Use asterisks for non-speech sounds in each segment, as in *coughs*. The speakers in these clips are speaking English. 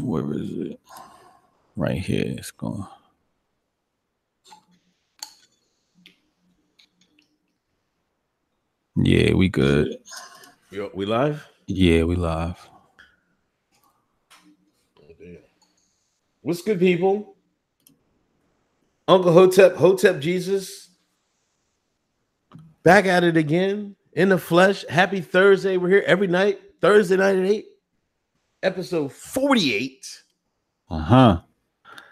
Where is it? Right here. It's gone. Yeah, we good. Yo, we live? Yeah, we live. Oh, What's good, people? Uncle Hotep, Hotep Jesus, back at it again in the flesh. Happy Thursday. We're here every night, Thursday night at 8, episode 48. Uh huh.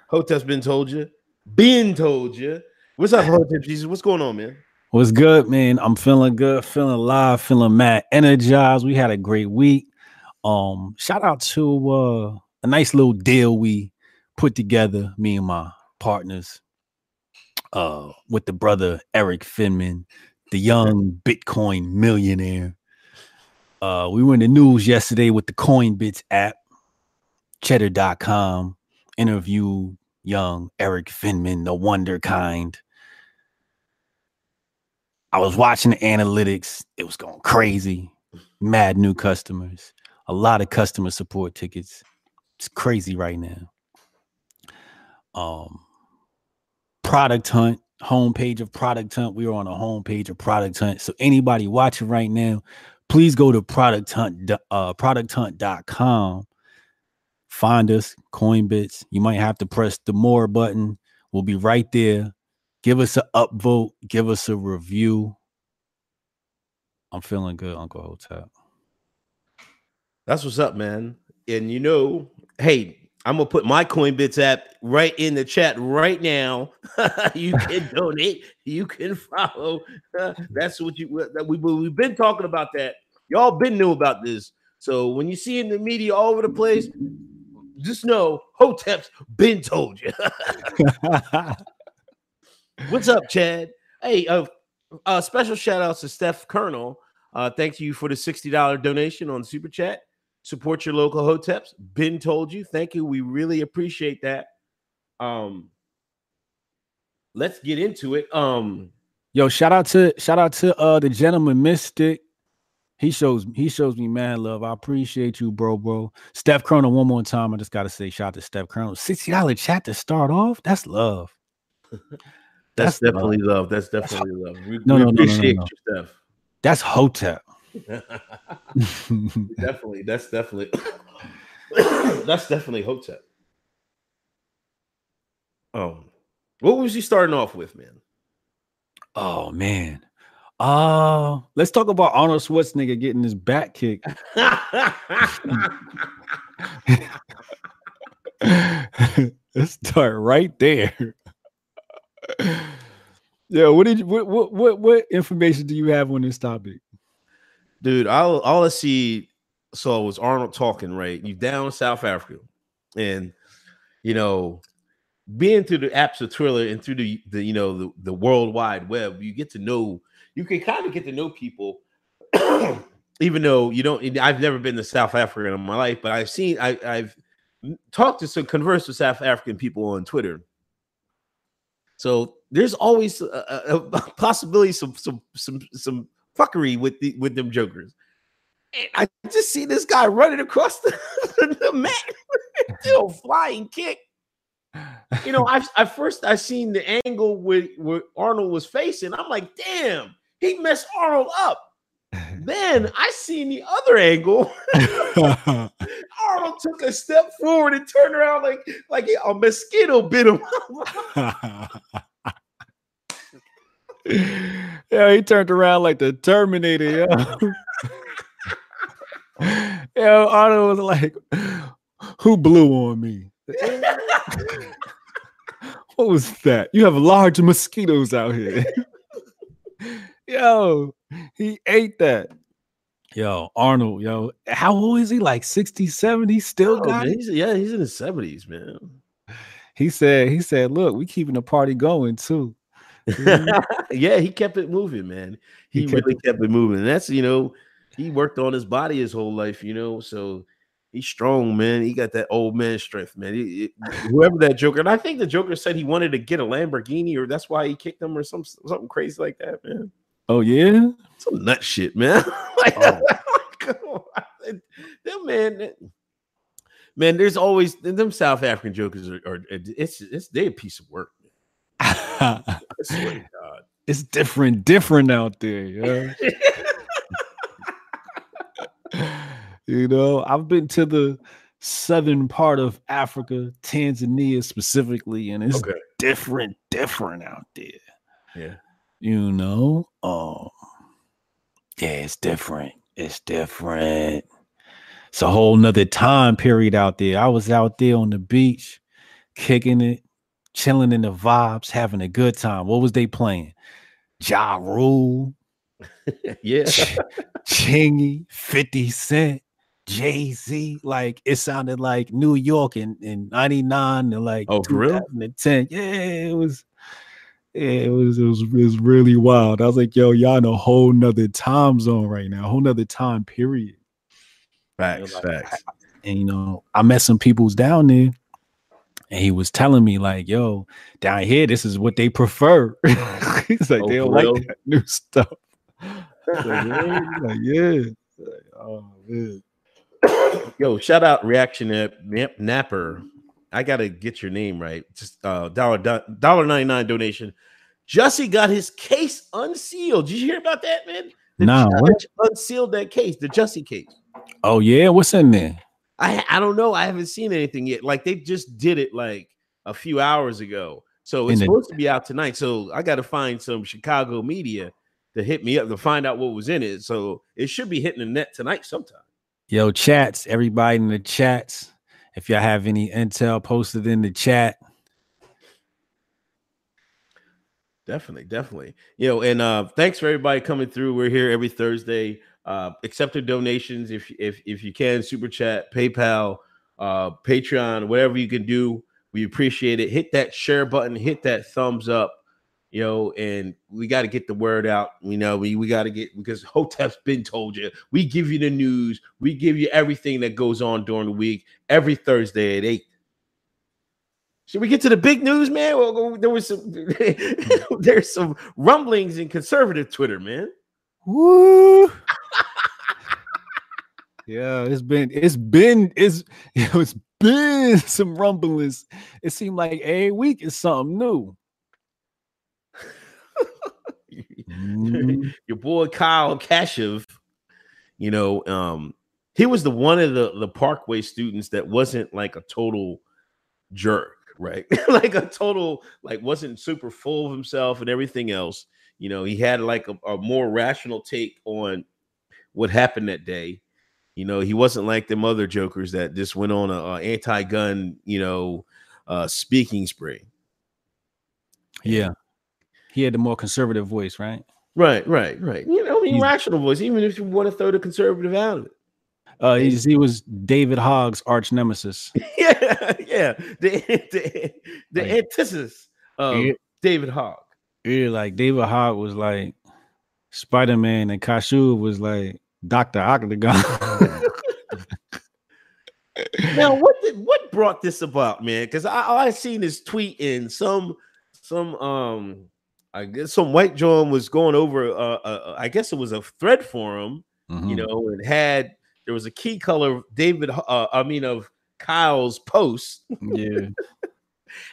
Hotep's been told you, been told you. What's up, Hotep *laughs* Jesus? What's going on, man? What's good, man? I'm feeling good, feeling alive, feeling mad, energized. We had a great week. Um, shout out to uh a nice little deal we put together, me and my partners, uh, with the brother Erik Finman, the young Bitcoin millionaire. Uh, we were in the news yesterday with the Coinbits app, cheddar.com, interview young Erik Finman, the wonder kind. I was watching the analytics. It was going crazy. Mad new customers. A lot of customer support tickets. It's crazy right now. Um product hunt, homepage of product hunt. We are on a homepage of product hunt. So anybody watching right now, please go to product hunt uh producthunt.com. Find us, Coinbits. You might have to press the more button. We'll be right there give us an upvote, give us a review. I'm feeling good, Uncle Hotep. That's what's up, man. And you know, hey, I'm gonna put my Coinbits app right in the chat right now. *laughs* you *laughs* can donate, you can follow. *laughs* That's what you that we we've been talking about that. Y'all been new about this. So when you see in the media all over the place, just know Hotep's been told you. What's up, Chad? Hey, uh, uh special shout outs to Steph Colonel. Uh, thank you for the $60 donation on Super Chat. Support your local hoteps. Been told you. Thank you. We really appreciate that. Um, let's get into it. Um, yo, shout out to shout out to uh the gentleman Mystic. He shows he shows me man love. I appreciate you, bro, bro. Steph Colonel, one more time. I just gotta say, shout out to Steph Colonel. $60 chat to start off. That's love. That's, That's definitely love. love. That's definitely love. We, no, we no, appreciate no, no, you, Steph. That's Hotep. *laughs* definitely. That's definitely. *coughs* that's definitely Hotep. Um, what was he starting off with, man? Oh man. Uh let's talk about Arnold Schwarzenegger getting his back kicked. *laughs* *laughs* let's start right there. yeah, what did you what, what what what information do you have on this topic? Dude, all all I see so was Arnold talking, right? You down South Africa, and you know, being through the apps of Twitter and through the, the you know the, the world wide web, you get to know you can kind of get to know people, *clears throat* even though you don't. I've never been to South Africa in my life, but I've seen I, I've talked to some converse with South African people on Twitter, so there's always a, a *laughs* possibility some some some some fuckery with the with them jokers. And I just see this guy running across the, *laughs* the mat, *laughs* you know, flying kick. You know, I I first I seen the angle where, where Arnold was facing. I'm like, damn, he messed Arnold up. Then I seen the other angle. *laughs* Arnold took a step forward and turned around like like a mosquito bit him. Yeah, he turned around like the Terminator. Yeah, yeah Arnold was like, "Who blew on me?" *laughs* what was that? You have large mosquitoes out here. *laughs* Yo, he ate that. Yo, Arnold, yo, how old is he? Like 60, 70? Still oh, got man, he's, yeah, he's in his 70s, man. He said, he said, look, we keeping the party going too. Mm-hmm. *laughs* yeah, he kept it moving, man. He, he kept really it- kept it moving. And that's you know, he worked on his body his whole life, you know, so he's strong, man. He got that old man strength, man. He, he, whoever that Joker, and I think the Joker said he wanted to get a Lamborghini, or that's why he kicked him, or some something crazy like that, man. Oh yeah, some nut shit, man. *laughs* like, oh. *laughs* that man. man, there's always them South African jokers are, are it's it's they a piece of work. It's different, different out there. Yeah. *laughs* you know, I've been to the southern part of Africa, Tanzania specifically, and it's okay. different, different out there. Yeah. You know, um, yeah, it's different. It's different. It's a whole nother time period out there. I was out there on the beach, kicking it, chilling in the vibes, having a good time. What was they playing? Ja Rule, *laughs* yeah, Chingy, 50 Cent, Jay Z. Like it sounded like New York in, in 99 and like oh, 2010. Yeah, it was. Yeah, it was, it was it was really wild. I was like, yo, y'all in a whole nother time zone right now, whole nother time period. Facts, you know, like, facts. and you know, I met some people's down there, and he was telling me like, "Yo, down here, this is what they prefer." *laughs* He's like, oh, "They don't like that new stuff." *laughs* like, yeah, like, yeah. Like, oh man. Yo, shout out Reaction App Napper. I gotta get your name right. Just uh dollar dollar ninety nine donation. Jussie got his case unsealed. Did you hear about that, man? The no, judge unsealed that case, the Jussie case. Oh yeah, what's in there? I I don't know. I haven't seen anything yet. Like they just did it like a few hours ago. So it's supposed to be out tonight. So I got to find some Chicago media to hit me up to find out what was in it. So it should be hitting the net tonight sometime. Yo, chats, everybody in the chats. If y'all have any intel posted in the chat. Definitely, definitely. You know, and uh thanks for everybody coming through. We're here every Thursday. Uh accepting donations if if if you can, super chat, PayPal, uh Patreon, whatever you can do. We appreciate it. Hit that share button, hit that thumbs up you know, and we got to get the word out. You know, we, we got to get because Hotep's been told you. We give you the news, we give you everything that goes on during the week every Thursday at eight. Should we get to the big news, man? Well, there was some *laughs* there's some rumblings in conservative Twitter, man. Woo! yeah, it's been it's been it's *laughs* it's been some rumblings. It seemed like every week is something new. *laughs* your boy Kyle Kashuv, you know, um, he was the one of the the Parkland students that wasn't like a total jerk, right? *laughs* like a total like wasn't super full of himself and everything else. You know, he had like a, a more rational take on what happened that day. You know, he wasn't like them other jokers that just went on a, a anti-gun, you know, uh speaking spree. Yeah. He had the more conservative voice, right? Right, right, right. You know, I mean, rational voice, even if you want to throw the conservative out of it. Uh, he's, he was David Hogg's arch nemesis. *laughs* yeah, yeah. The the, the like, antithesis of yeah, David Hogg. Yeah, like David Hogg was like Spider Man, and Kashuv was like Doctor Octagon. *laughs* now, what did what brought this about, man? Because I I seen this tweet in some some um I guess some white John was going over. Uh, uh, uh, I guess it was a thread forum, mm-hmm. you know, and had there was a key color David. Uh, I mean, of Kyle's post. Yeah. *laughs*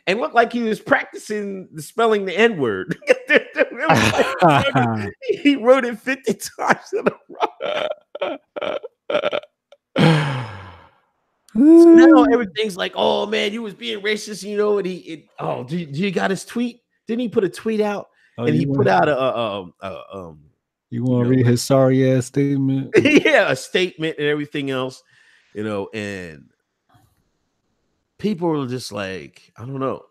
and looked like he was practicing the spelling the N word. *laughs* *laughs* he wrote it 50 times in a row. so now *sighs* everything's like, oh man, you was being racist, you know, and he, it, oh, do, do you got his tweet? Didn't he put a tweet out oh, and he put out a, a, a, a um. You want to read his sorry ass statement? *laughs* yeah, a statement and everything else, you know, and people are just like, I don't know,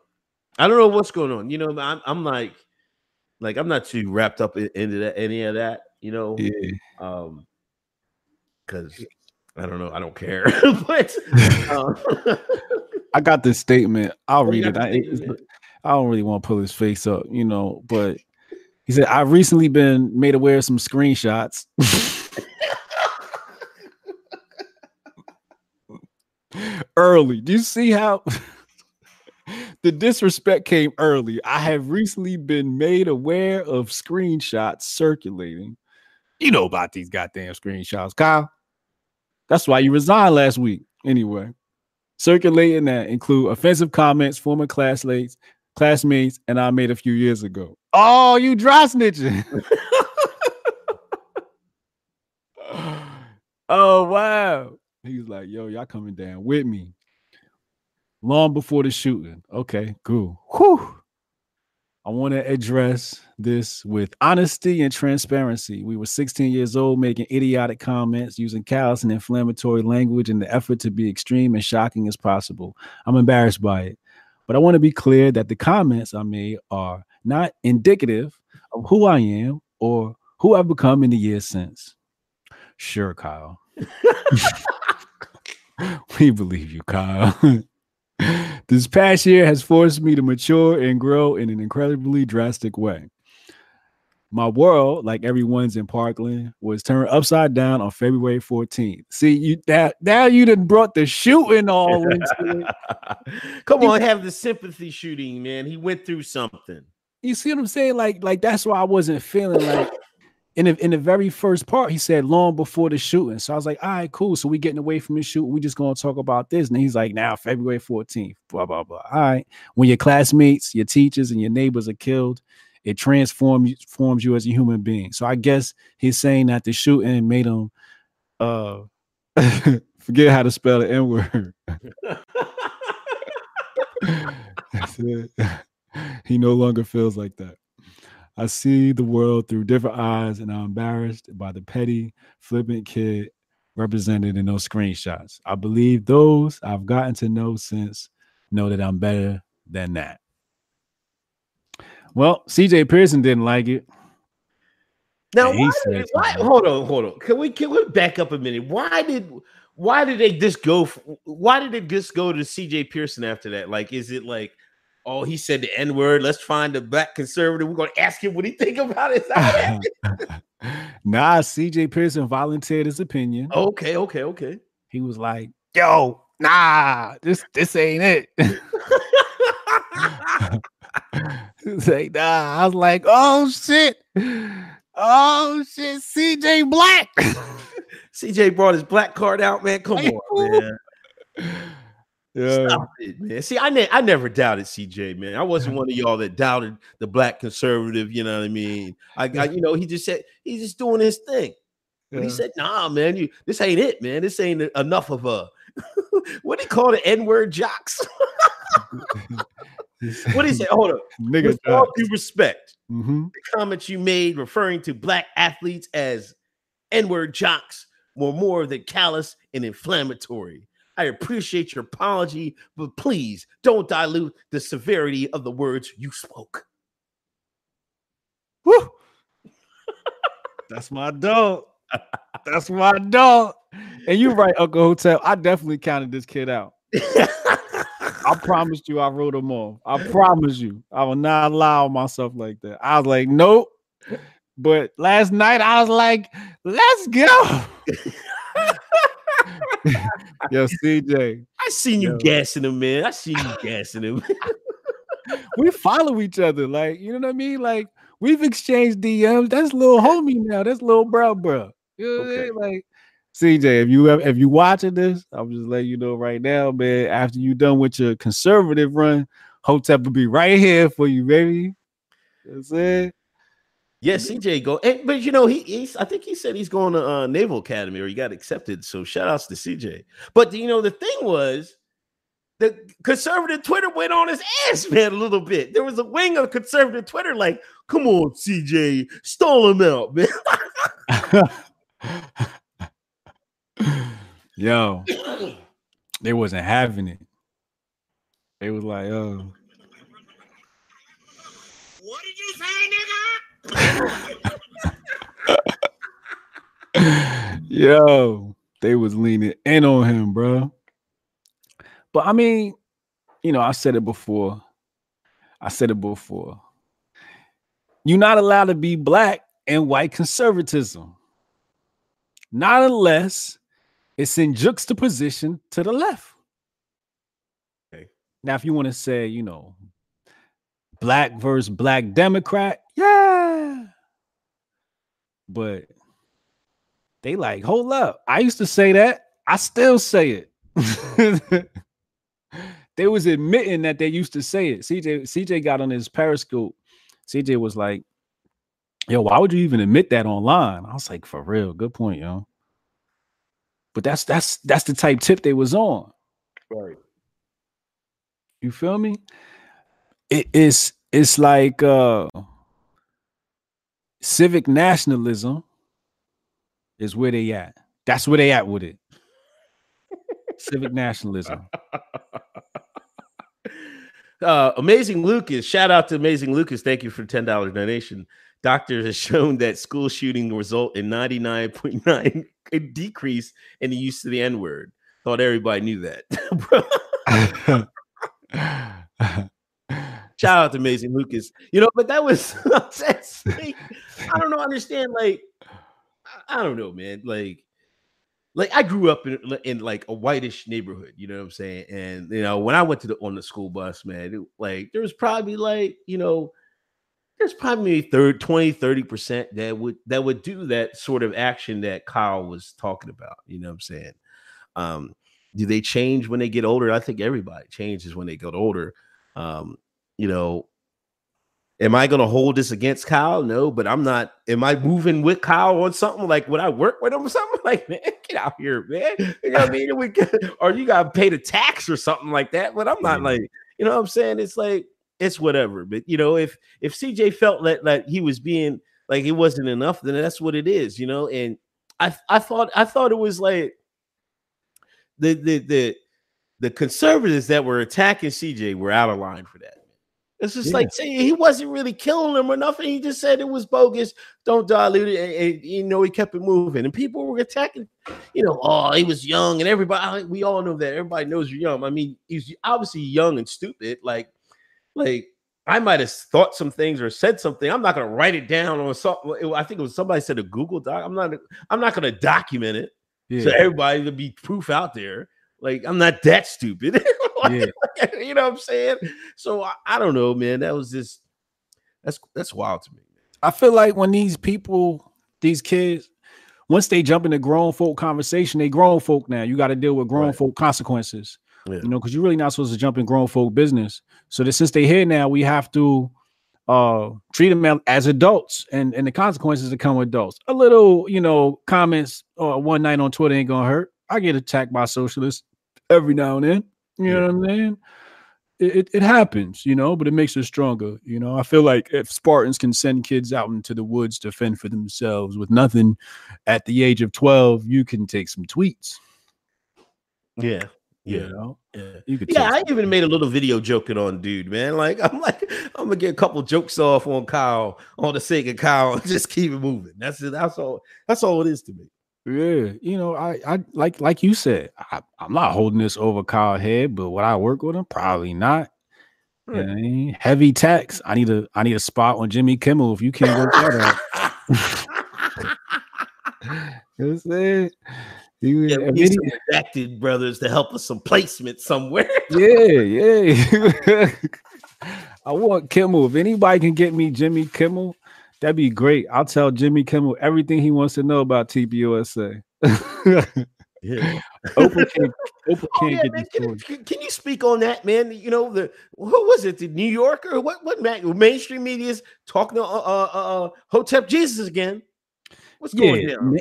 I don't know what's going on. You know, I'm, I'm like, like I'm not too wrapped up in, into that any of that, you know. Yeah. Um, because I don't know, I don't care, *laughs* but *laughs* um, I got this statement. I'll oh, read it. I, I don't really want to pull his face up, you know, but he said, I've recently been made aware of some screenshots. *laughs* early. Do you see how *laughs* the disrespect came early? I have recently been made aware of screenshots circulating. You know about these goddamn screenshots, Kyle. That's why you resigned last week. Anyway. circulating that include offensive comments, former classmates, classmates, and I made a few years ago. Oh, you dry snitching. *laughs* *laughs* oh wow. He's like, yo, y'all coming down with me. Long before the shooting. Okay, cool. Whew. I want to address this with honesty and transparency. We were 16 years old making idiotic comments using callous and inflammatory language in the effort to be extreme and shocking as possible. I'm embarrassed by it. But I want to be clear that the comments I made are not indicative of who I am or who I've become in the years since. Sure, Kyle. *laughs* *laughs* we believe you, Kyle. *laughs* this past year has forced me to mature and grow in an incredibly drastic way. My world, like everyone's in Parkland, was turned upside down on February 14th. See, you that now you done brought the shooting all *laughs* into it. Come on, have the sympathy shooting, man. He went through something. You see what I'm saying? Like, like that's why I wasn't feeling like in the, in the very first part, he said long before the shooting. So I was like, all right, cool. So we getting away from the shooting. We just gonna talk about this. And he's like, now February 14th, blah, blah, blah. All right. When your classmates, your teachers, and your neighbors are killed, it transforms forms you as a human being. So I guess he's saying that the shooting made him uh *laughs* forget how to spell the N-word. *laughs* *laughs* he no longer feels like that. I see the world through different eyes, and I'm embarrassed by the petty, flippant kid represented in those screenshots. I believe those I've gotten to know since know that I'm better than that. Well, CJ Pearson didn't like it. Now, why did, why, hold on, hold on. Can we can we back up a minute? Why did why did they just go? Why did it just go to CJ Pearson after that? Like, is it like oh, he said the N word. Let's find a black conservative. We're going to ask him what he think about it. *laughs* nah, CJ Pearson volunteered his opinion. Okay, okay, okay. He was like, yo, nah, this this ain't it. *laughs* He's like, nah. I was like, oh shit. Oh shit, CJ Black. *laughs* CJ brought his black card out, man. Come on, man. Yeah. Stop it, man. See, I, ne- I never doubted CJ, man. I wasn't *laughs* one of y'all that doubted the black conservative. You know what I mean? I, got, you know, he just said he's just doing his thing. But he said, "Nah, man, you this ain't it, man. This ain't enough of a *laughs* what do you call it? N-word jocks." *laughs* what do you say? Hold on. Nigga, With all due respect, mm-hmm. the comments you made referring to black athletes as N-word jocks were more than callous and inflammatory. I appreciate your apology, but please don't dilute the severity of the words you spoke. Woo! *laughs* That's my dog. That's my dog. And you're right, Uncle Hotep. I definitely counted this kid out. I *laughs* promised you I wrote him off. I promise you. I will not allow myself like that. I was like, nope. But last night I was like, let's go. *laughs* *laughs* Yo, CJ. I seen you Yo. gassing him, man. I seen you gassing him. *laughs* we follow each other, like you know what I mean. Like we've exchanged DMs. That's little homie now. That's little bro, bro. You know okay. I mean? Like CJ, if you if you watching this, I'm just letting you know right now, man. After you done with your conservative run, Hotep will be right here for you, baby. That's it. Yeah, CJ go, and, but you know he he's I think he said he's going to uh, Naval Academy or he got accepted. So shout outs to CJ. But you know the thing was the conservative Twitter went on his ass, man, a little bit. There was a wing of conservative Twitter like, come on, CJ, stall him out, man. *laughs* Yo, they wasn't having it. They was like, oh. What did you say, nigga? Yo, they was leaning in on him, bro. But I mean, you know, I said it before. I said it before. You're not allowed to be black and white conservatism. Not unless it's in juxtaposition to the left. Okay. Now, if you want to say, you know, black versus black Democrat, yeah. But they like, hold up. I used to say that. I still say it. *laughs* they was admitting that they used to say it. CJ CJ got on his Periscope. CJ was like, "Yo, why would you even admit that online?" I was like, "For real, good point, yo." But that's that's that's the type tip they was on. Right. You feel me? It is it's like uh civic nationalism is where they at. That's where they at with it. civic nationalism. *laughs* Uh, Amazing Lucas, shout out to Amazing Lucas. Thank you for $10 donation. Doctors has shown that school shooting result in 99.9 *laughs* decrease in the use of the N word. Thought everybody knew that. *laughs* Shout out to Amazing Lucas. You know, but that was I don't know, understand like I don't know, man. Like like I grew up in, in like a whitish neighborhood, you know what I'm saying? And you know, when I went to the on the school bus, man, it, like there was probably like, you know, there's probably third 20 30% that would that would do that sort of action that Kyle was talking about, you know what I'm saying? Um do they change when they get older? I think everybody changes when they get older. Um, you know, am I going to hold this against Kyle? No, but I'm not. Am I moving with Kyle on something like when I work with him or something? *laughs* Like, man, get out here, man. You know what I mean? We or you got to pay the tax or something like that. But I'm not like, you know what I'm saying? It's like, it's whatever. But, you know, if, if CJ felt that, that he was being like it wasn't enough, then that's what it is, you know? And I, I thought, I thought it was like, the, the, the, the conservatives that were attacking CJ were out of line for that. It's just yeah. like he wasn't really killing them or nothing. He just said it was bogus. Don't dilute it. And, and, you know, he kept it moving. And people were attacking, you know, oh, he was young. And everybody, we all know that. Everybody knows you're young. I mean, he's obviously young and stupid. Like, like I might have thought some things or said something. I'm not gonna write it down or something. I think it was somebody said a Google Doc. I'm not, I'm not gonna document it. Yeah. So everybody to be proof out there. Like I'm not that stupid. *laughs* like, yeah. *laughs* you know what I'm saying? So I, I, don't know, man. That was just that's that's wild to me. I feel like when these people, these kids, once they jump into grown folk conversation, they grown folk now. You got to deal with grown right. folk consequences. Yeah. You know, because you're really not supposed to jump in grown folk business. So that since they here now, we have to uh treat them as adults and and the consequences that come with adults. A little, you know, comments uh, one night on Twitter ain't gonna hurt. I get attacked by socialists every now and then. You yeah. know what I'm saying? It, it, it happens, you know, but it makes us stronger. You know, I feel like if Spartans can send kids out into the woods to fend for themselves with nothing at the age of 12, you can take some tweets. Yeah. Yeah. You know? Yeah. You could yeah, I even made a little video joking on dude, man. Like, *laughs* I'm like, I'm gonna get a couple jokes off on Kyle on the sake of Kyle *laughs* just keep it moving. That's it. That's all. That's all it is to me. Yeah, you know, I, I like like you said, I, am not holding this over Kyle head, but would I work with him? Probably not. You know I mean? Heavy tax. I need a I need a spot on Jimmy Kimmel if you can't work that out. *laughs* you know what I'm saying? You, yeah, we need some redacted brothers to help us some placement somewhere. *laughs* yeah, yeah. *laughs* I want Kimmel. If anybody can get me Jimmy Kimmel, That'd be great. I'll tell Jimmy Kimmel everything he wants to know about TPUSA. yeah. *laughs* Oprah can't, Oprah oh, can't yeah, get man, can, can, can, you speak on that, man? You know, the who was it? The New Yorker? What what mainstream media is talking to uh, uh, uh, uh, Hotep Jesus again? What's going yeah, on? Ma-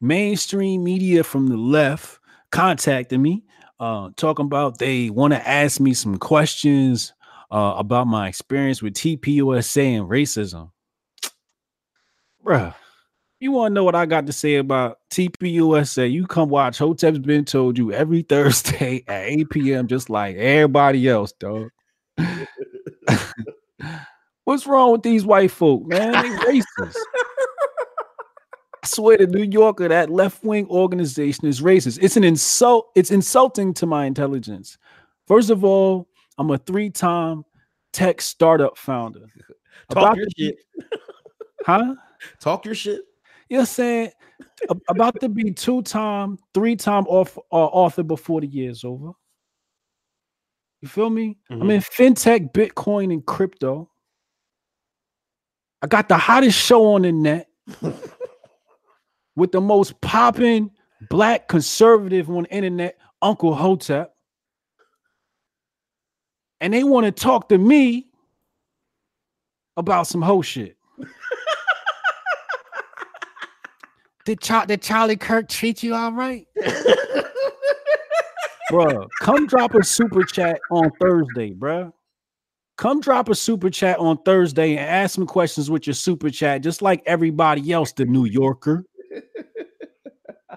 mainstream media from the left contacted me, uh, talking about they want to ask me some questions uh, about my experience with TPUSA and racism bruh, you want to know what I got to say about TPUSA? You come watch Hotep's been told you every *laughs* Thursday at 8 p.m., just like everybody else, dog. *laughs* What's wrong with these white folk, man? They *laughs* racist. I swear to New Yorker, that left wing organization is racist. It's an insult. It's insulting to my intelligence. First of all, I'm a three time tech startup founder. Talk About your shit. huh? Talk your shit. You're saying about to be two time, three time off uh, author before the year's over. You feel me? Mm-hmm. I'm in fintech, Bitcoin, and crypto. I got the hottest show on the net *laughs* with the most popping black conservative on the internet, Uncle Hotep. and they want to talk to me about some whole shit. Did, Char- did Charlie Kirk treat you all right? *laughs* bruh, come drop a super chat on Thursday, bruh. Come drop a super chat on Thursday and ask some questions with your super chat, just like everybody else, the New Yorker.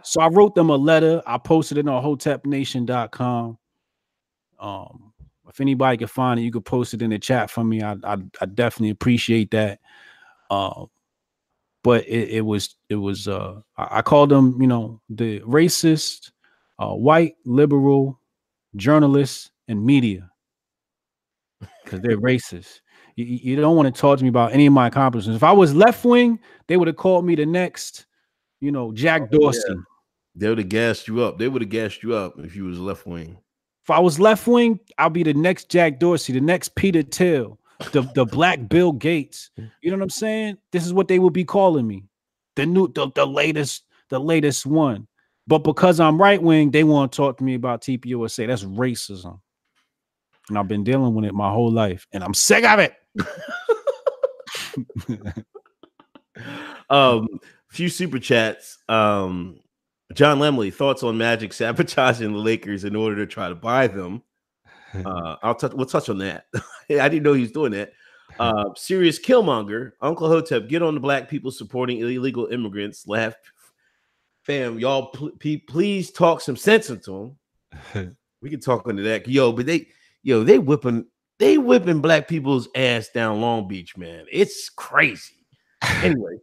so I wrote them a letter. I posted it on hotepnation.com. Um, if anybody can find it, you could post it in the chat for me. I I, I definitely appreciate that. Um, but it, it was it was uh I, called them, you know, the racist, uh, white liberal journalists and media because they're racist. You, you don't want to talk to me about any of my accomplishments. If I was left wing, they would have called me the next, you know, Jack Oh, Dorsey. yeah. They would have gassed you up. They would have gassed you up if you was left wing. If I was left wing, I'll be the next Jack Dorsey, the next Peter Thiel, the, the black Bill Gates. You know what I'm saying? This is what they would be calling me. The new the, the latest, the latest one. But because I'm right wing, they want to talk to me about TPUSA. That's racism. And I've been dealing with it my whole life. And I'm sick of it. *laughs* Um, few super chats. Um, John Lemley, thoughts on Magic sabotaging the Lakers in order to try to buy them. Uh, I'll touch. We'll touch on that. *laughs* I didn't know he was doing that. Uh, serious Killmonger, Uncle Hotep, get on the black people supporting illegal immigrants. Laugh, fam. Y'all, pl- p- please talk some sense into them. *laughs* we can talk into that, yo. But they, yo, they whipping, they whipping black people's ass down Long Beach, man. It's crazy. Anyway,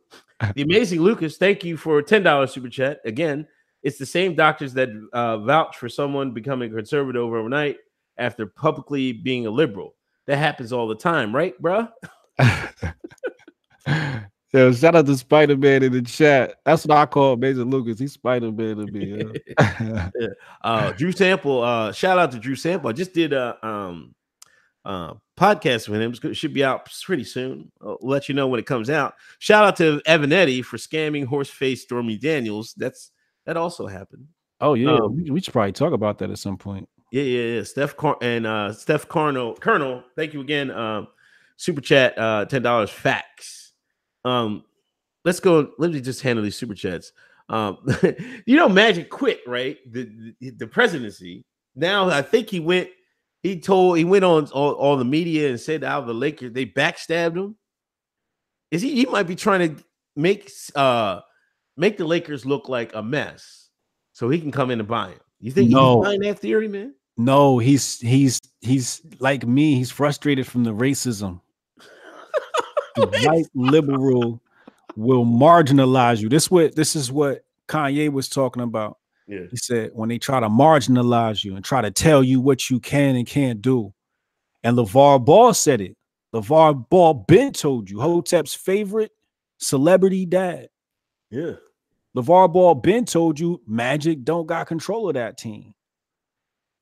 the *laughs* amazing Lucas, thank you for a ten dollars super chat. Again, it's the same doctors that uh, vouch for someone becoming conservative overnight after publicly being a liberal. That happens all the time, right, bruh? *laughs* Yo, shout out to Spider Man in the chat. That's what I call Mason Lucas. He's Spider Man to me. yo. *laughs* Uh, Drew Sample, uh, shout out to Drew Sample. I just did a um, uh, podcast with him. It should be out pretty soon. I'll let you know when it comes out. Shout out to Avenatti for scamming horse-faced Stormy Daniels. That's that also happened. oh yeah, Um, we, we should probably talk about that at some point. Yeah, yeah, yeah. Steph Car- and uh Steph Colonel, Colonel, thank you again. Um, super chat, uh, ten dollars facts. Um, let's go. Let me just handle these super chats. Um, *laughs* you know, Magic quit, right? The, the the presidency. Now I think he went. He told he went on all, all the media and said out of the Lakers they backstabbed him. Is he? He might be trying to make uh make the Lakers look like a mess, so he can come in and buy him. You think No. he's buying that theory, man? No, he's he's he's like me. He's frustrated from the racism. The *laughs* white liberal will marginalize you. This what this is what Kanye was talking about. Yeah. He said when they try to marginalize you and try to tell you what you can and can't do. And LaVar Ball said it. LaVar Ball been told you Hotep's favorite celebrity dad. Yeah. LaVar Ball been told you Magic don't got control of that team.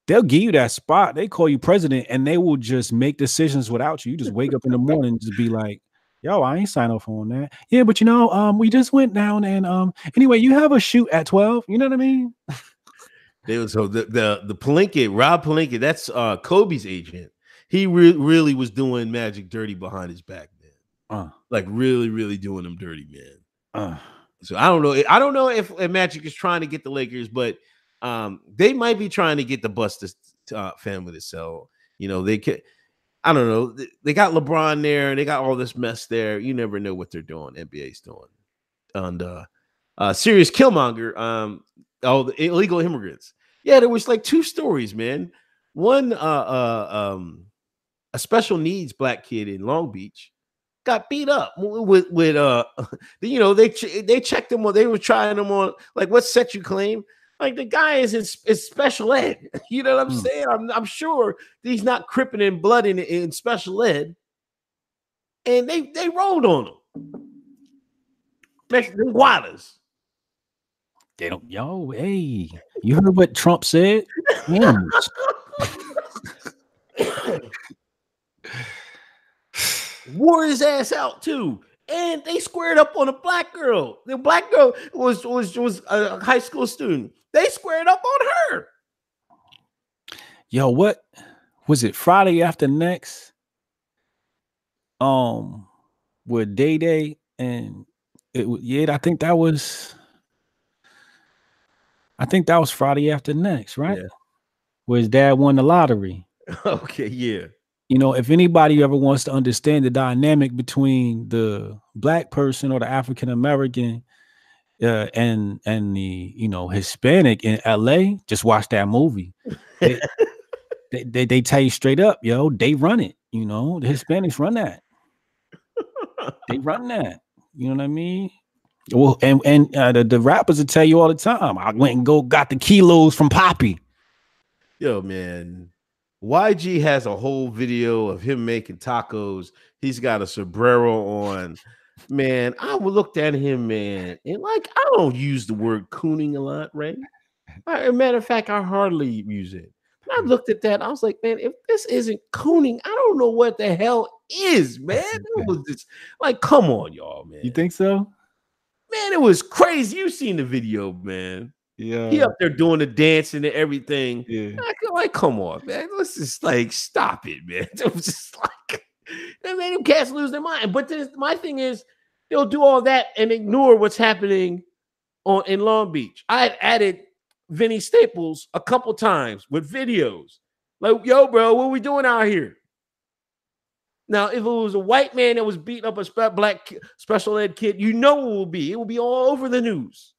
They'll give you that spot. They call you president and they will just make decisions without you. You just wake up in the morning and just be like, yo, I ain't sign off on that. Yeah, but you know, um, we just went down and um anyway, you have a shoot at 12. You know what I mean? They was so the the the Rob Pelinka, that's uh Kobe's agent. He re- really was doing Magic dirty behind his back, man. Uh, Like really, really doing him dirty, man. uh. So I don't know. I don't know if, if Magic is trying to get the Lakers, but um, they might be trying to get the Buster uh, family to sell. You know, they can. I don't know. They, got LeBron there. They got all this mess there. You never know what they're doing. NBA's doing. And uh, uh, serious Killmonger. Um, oh, the illegal immigrants. Yeah, there was like two stories, man. One, uh, uh, um, a special needs black kid in Long Beach got beat up with with uh *laughs* you know they they checked him on they were trying him on like what set you claim like the guy is in, is special ed. *laughs* You know what i'm Hmm. saying? I'm, I'm sure he's not cripping in blood in, in special ed. And they they rolled on him. Mexican guadas They don't yo, hey, you heard what Trump said? *laughs* Wore his ass out too. And they squared up on a black girl. The black girl was was was a high school student they squared up on her Yo, what was it Friday after next? Um, with Day Day and it was, yeah, I think that was I think that was Friday after next, right? Yeah. Where his dad won the lottery. *laughs* okay, yeah. You know, if anybody ever wants to understand the dynamic between the black person or the African American uh, and and the you know Hispanic in LA, just watch that movie. They, they, they, they tell you straight up, yo, they run it. You know, the Hispanics run that. *laughs* they run that. You know what I mean? Well, and and uh, the, the rappers will tell you all the time. I went and go got the kilos from Poppy. Yo, man, YG has a whole video of him making tacos. He's got a sombrero on. Man, I looked at him, man, and like I don't use the word cooning a lot, right? As a matter of fact, I hardly use it. I hmm. looked at that, I was like, man, if this isn't cooning, I don't know what the hell is, *laughs* man. It was just like, come on, y'all, man. You think so? Man, it was crazy. You seen the video, man. Yeah. He up there doing the dancing and everything. Yeah. Like, like, come on, man. Let's just like stop it, man. *laughs* It was just like that made them cats lose their mind. But this, my thing is, they'll do all that and ignore what's happening on in Long Beach. I had added Vinny Staples a couple times with videos. Like, yo, bro, what we doing out here? Now, if it was a white man that was beating up a spe- black special ed kid, you know it will be. It will be all over the news.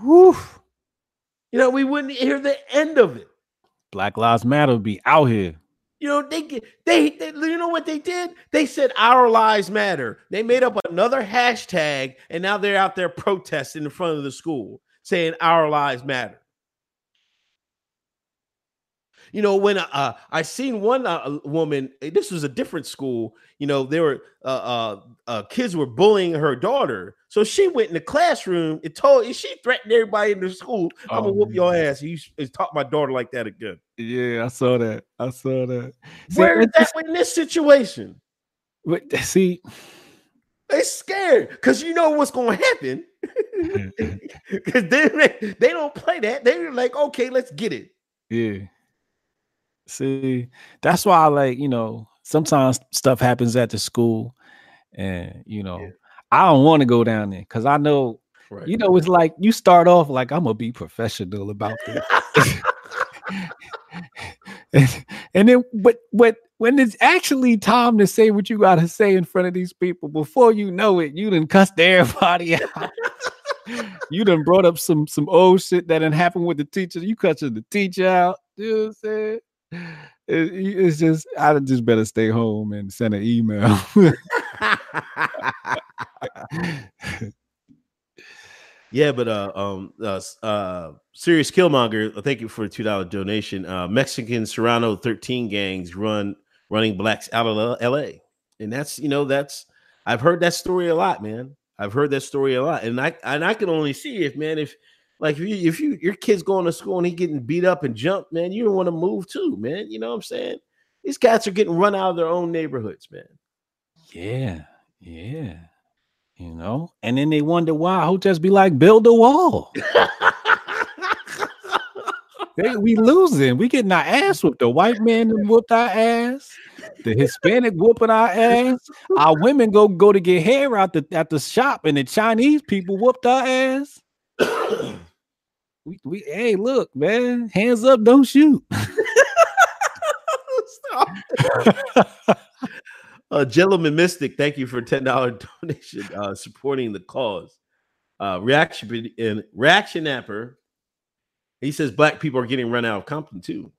Whew. You know, we wouldn't hear the end of it. Black Lives Matter would be out here. You know, they, they, they, you know what they did? They said our lives matter. They made up another hashtag, and now they're out there protesting in front of the school, saying our lives matter. You know, when uh, I seen one uh, woman, eh, this was a different school. You know, there were uh, uh, uh, kids were bullying her daughter, so she went in the classroom and told, she threatened everybody in the school, "I'm gonna oh, whoop your ass." You taught my daughter like that again. Yeah, I saw that. I saw that. See, Where is that in this situation? But see, they scared because you know what's to happen. *laughs* *laughs* Because they they don't play that. They're like, okay, let's get it. Yeah. See, that's why I like, you know, sometimes stuff happens at the school, and you know, yeah. I don't want to go down there because I know, right. you know, it's like you start off like I'm gonna be professional about this. and, *laughs* and then but but when it's actually time to say what you gotta say in front of these people, before you know it, you done cussed everybody *laughs* out. you done brought up some some old shit that didn't happen with the teacher. You cussing the teacher out. You know what I'm saying? It, it's just I just better stay home and send an email. *laughs* yeah, but uh, um, uh, uh, serious Killmonger, uh, thank you for a two dollar donation. Uh, Mexican Sureño thirteen gangs run running blacks out of L.A. and that's you know that's I've heard that story a lot, man. I've heard that story a lot, and I and I can only see if man if like if you if you your kid's going to school and he getting beat up and jumped, man, you don't want to move too, man. You know what I'm saying? These cats are getting run out of their own neighborhoods, man. Yeah, yeah. You know, and then they wonder why hotels be like, build a wall. they, we losing. We getting our ass whooped. The white man whooped our ass. The Hispanic whooping our ass. Our women go go to get hair out the at the shop, and the Chinese people whooped our ass we, we hey, look, man, hands up, don't shoot. *laughs* *laughs* uh, gentleman mystic, thank you for ten dollar *laughs* donation, uh, supporting the cause. Uh, reaction and reaction napper. He says black people are getting run out of Compton too.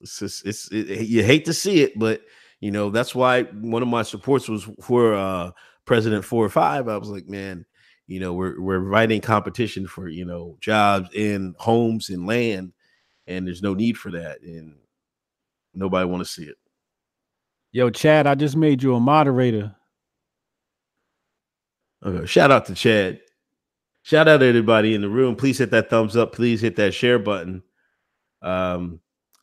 It's just, it's it, you hate to see it, but you know that's why one of my supports was for uh President Four or Five. I was like, man, you know, we're we're inviting competition for you know jobs in homes and land, and there's no need for that, and nobody want to see it. Yo, Chad, I just made you a moderator. Okay, shout out to Chad. Shout out to everybody in the room. Please hit that thumbs up. Please hit that share button. Um,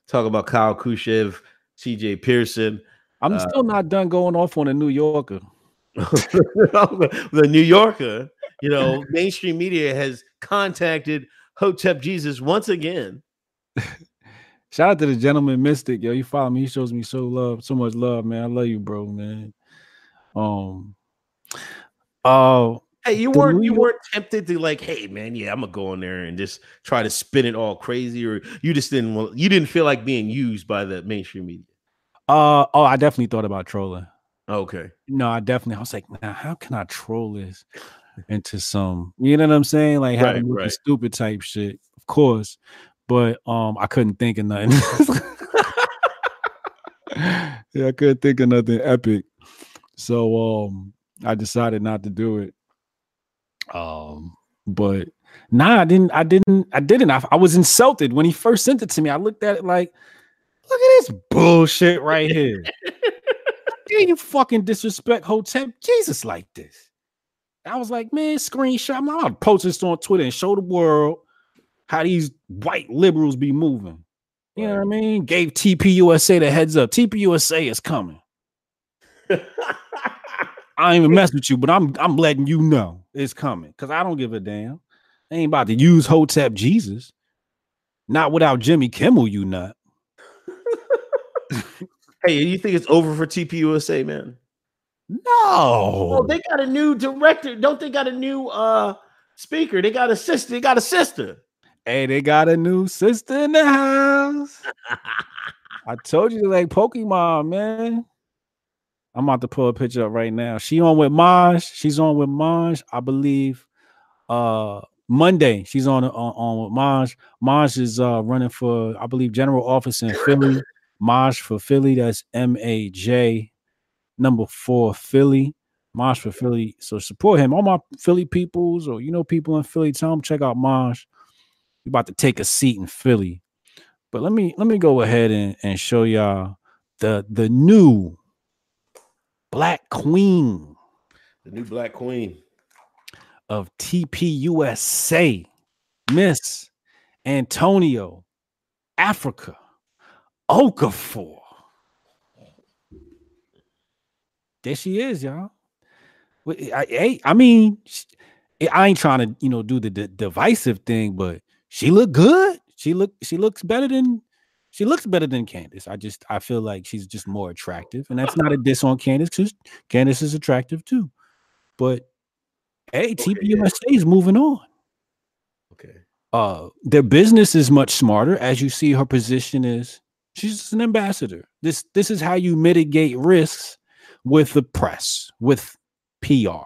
talk about Kyle Kashuv, CJ Pearson. I'm uh, still not done going off on a New Yorker. *laughs* the New Yorker you know, mainstream media has contacted Hotep Jesus once again. *laughs* Shout out to the gentleman mystic, yo. You follow me. He shows me so love, so much love, man. I love you, bro, man. Um. Oh, uh, hey, you weren't you weren't tempted to like, hey, man, yeah, I'm gonna go in there and just try to spin it all crazy, or you just didn't want, you didn't feel like being used by the mainstream media. Uh oh, I definitely thought about trolling. Okay. No, I definitely. I was like, now how can I troll this into some? You know what I'm saying? Like having right, right. stupid type shit, of course. But um, I couldn't think of nothing. *laughs* yeah, I couldn't think of nothing epic. So um, I decided not to do it. Um, but nah, I didn't. I didn't. I didn't. I, I was insulted when he first sent it to me. I looked at it like, look at this bullshit right here. *laughs* dare you fucking disrespect Hotep Jesus like this? I was like, man, screenshot. I'm gonna post this on Twitter and show the world how these white liberals be moving. You know what I mean? Gave TPUSA the heads up. TPUSA is coming. *laughs* I ain't even mess with you, but I'm I'm letting you know it's coming because I don't give a damn. I ain't about to use Hotep Jesus. Not without Jimmy Kimmel, you nut. *laughs* Hey, you think it's over for TPUSA, man? No. Oh, they got a new director. Don't they got a new uh speaker? They got a sister. They got a sister. Hey, they got a new sister in the house. *laughs* I told you like Pokemon, man. I'm about to pull a picture up right now. She on with Maj. She's on with Maj, I believe. Uh Monday, she's on on, on with Maj. Maj is uh running for, I believe, general office in Philly. *laughs* Maj for Philly. That's M A J, number four Philly. Maj for Philly. So support him. All my Philly peoples, or you know, people in Philly, tell them check out Maj. We about to take a seat in Philly. But let me let me go ahead and, and show y'all the the new Black Queen. The new Black Queen of TPUSA, Miss Antonia, Africa. Okafor. There she is, y'all. I, I, mean, I ain't trying to, you know, do the, the divisive thing, but she look good. She look, she looks better than, she looks better than Candace. I just, I feel like she's just more attractive, and that's not a diss on Candace because Candace is attractive too. But hey, okay, TPUSA yeah. is moving on. Okay. Uh, their business is much smarter, as you see. Her position is She's just an ambassador. This this is how you mitigate risks with the press, with PR,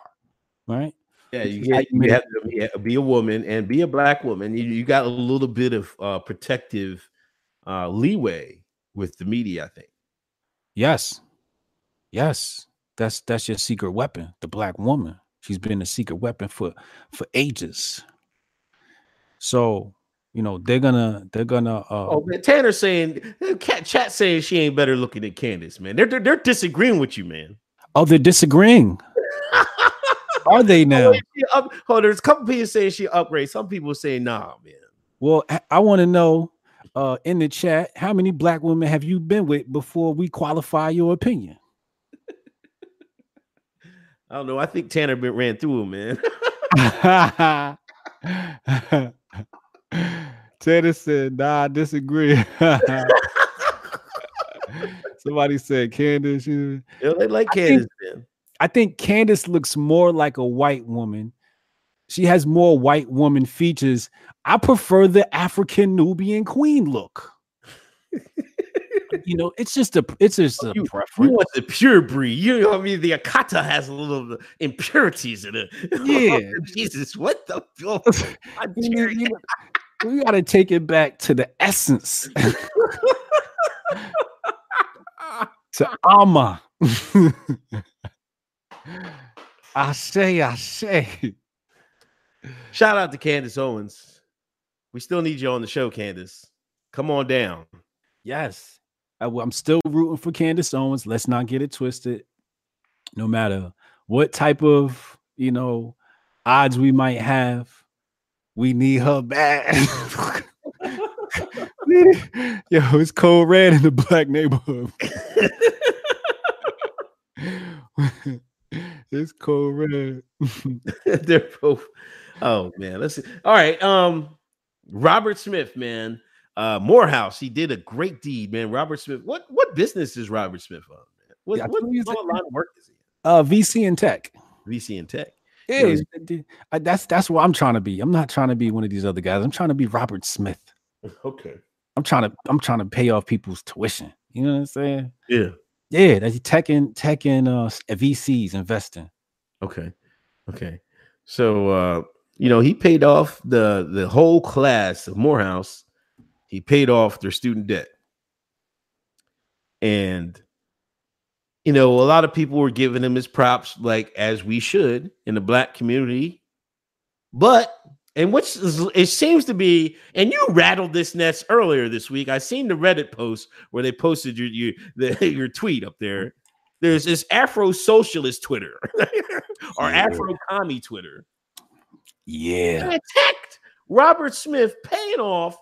right? Yeah, you, get, you have to be a, be a, woman and be a black woman. You, you got a little bit of uh, protective uh, leeway with the media, I think. Yes, yes, that's that's your secret weapon, the black woman. She's been a secret weapon for for ages. So you know they're gonna they're gonna uh oh man tanner saying cat chat saying she ain't better looking than candace man they're they're, they're disagreeing with you man oh they're disagreeing are they oh, now up, oh there's a couple people saying she upgrade some people say nah man well i want to know uh in the chat how many black women have you been with before we qualify your opinion *laughs* i don't know i think tanner ran through him man *laughs* Teddy said, nah, I disagree. *laughs* Somebody said Candace. you." yeah, they like Candace. I think, I think Candace looks more like a white woman. She has more white woman features. I prefer the African Nubian queen look. *laughs* you know, it's just a it's just a you, preference. You want the pure breed. You know, I mean, the Akata has a little impurities in it. *laughs* Yeah, oh, Jesus, what the? Oh, *laughs* you, you, we got to take it back to the essence. to Alma. I say, I say. Shout out to Candace Owens. We still need you on the show, Candace. Come on down. Yes. I, I'm still rooting for Candace Owens. Let's not get it twisted. No matter what type of, you know, odds we might have, we need her back. *laughs* Yo, it's cold red in the black neighborhood. *laughs* *laughs* it's cold red. *laughs* *laughs* They're both. Oh man, let's see. All right. Um, Robert Smith, man. uh, Morehouse. He did a great deed, man. Robert Smith. What what business is Robert Smith on? Man? What, Yeah, I what, told what it's- line of work is he? Uh, VC and tech. VC and Tech. Yeah, Yeah. it's- I- that's that's what I'm trying to be. I'm not trying to be one of these other guys. I'm trying to be Robert Smith. *laughs* Okay. I'm trying to I'm trying to pay off people's tuition. You know what I'm saying? Yeah. Yeah, that's tech and tech and uh VCs investing. Okay. Okay. So uh, you know, he paid off the the whole class of Morehouse. He paid off their student debt. And you know, a lot of people were giving him his props, like as we should in the black community. But and which is, it seems to be, and you rattled this nest earlier this week. I seen the Reddit post where they posted your your the, *laughs* your tweet up there. There's this Afro socialist Twitter *laughs* or Yeah. Afro commie Twitter Yeah. and attacked Robert Smith paying off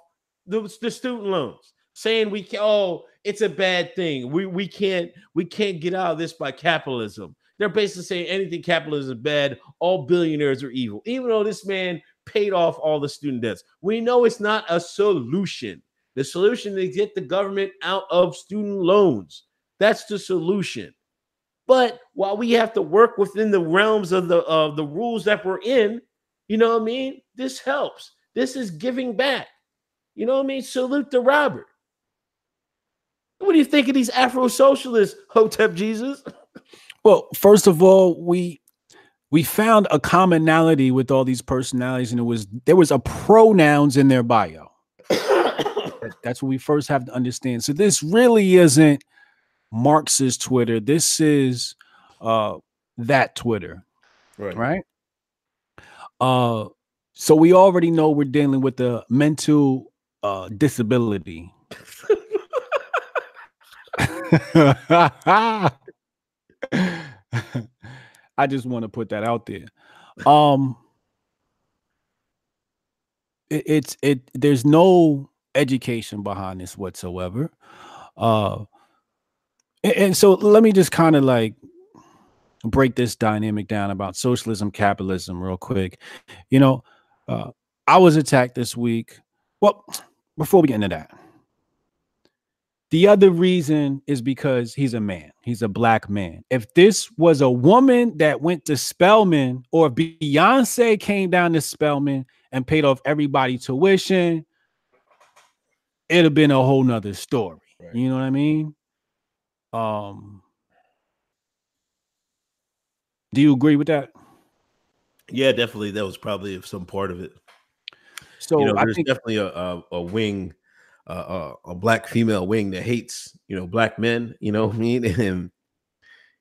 the, the student loans, saying we can oh it's a bad thing. We we can't we can't get out of this by capitalism. They're basically saying anything capitalism is bad, all billionaires are evil. Even though this man paid off all the student debts, we know it's not a solution. The solution is get the government out of student loans. That's the solution. But while we have to work within the realms of the of the rules that we're in, you know what I mean? This helps. This is giving back. You know what I mean? Salute to Robert. What do you think of these Afro socialists, Hotep Jesus? Well, first of all, we we found a commonality with all these personalities, and it was there was a pronouns in their bio. That's what we first have to understand. So this really isn't Marx's Twitter. This is uh that Twitter, right. right? Uh so we already know we're dealing with a mental uh disability. *laughs* *laughs* I just want to put that out there. Um it, it's it there's no education behind this whatsoever. Uh a- and, so let me just kind of like break this dynamic down about socialism capitalism real quick. You know, uh I was attacked this week. Well, before we get into that, the other reason is because he's a man. He's a black man. If this was a woman that went to Spelman, or Beyonce came down to Spelman and paid off everybody tuition, it'd have been a whole nother story. Right. You know what I mean? Um, do you agree with that? Yeah, definitely. That was probably some part of it. So you know, I there's think definitely a, a, a wing, uh, a, a black female wing that hates, you know, black men. You know *laughs* what I mean? And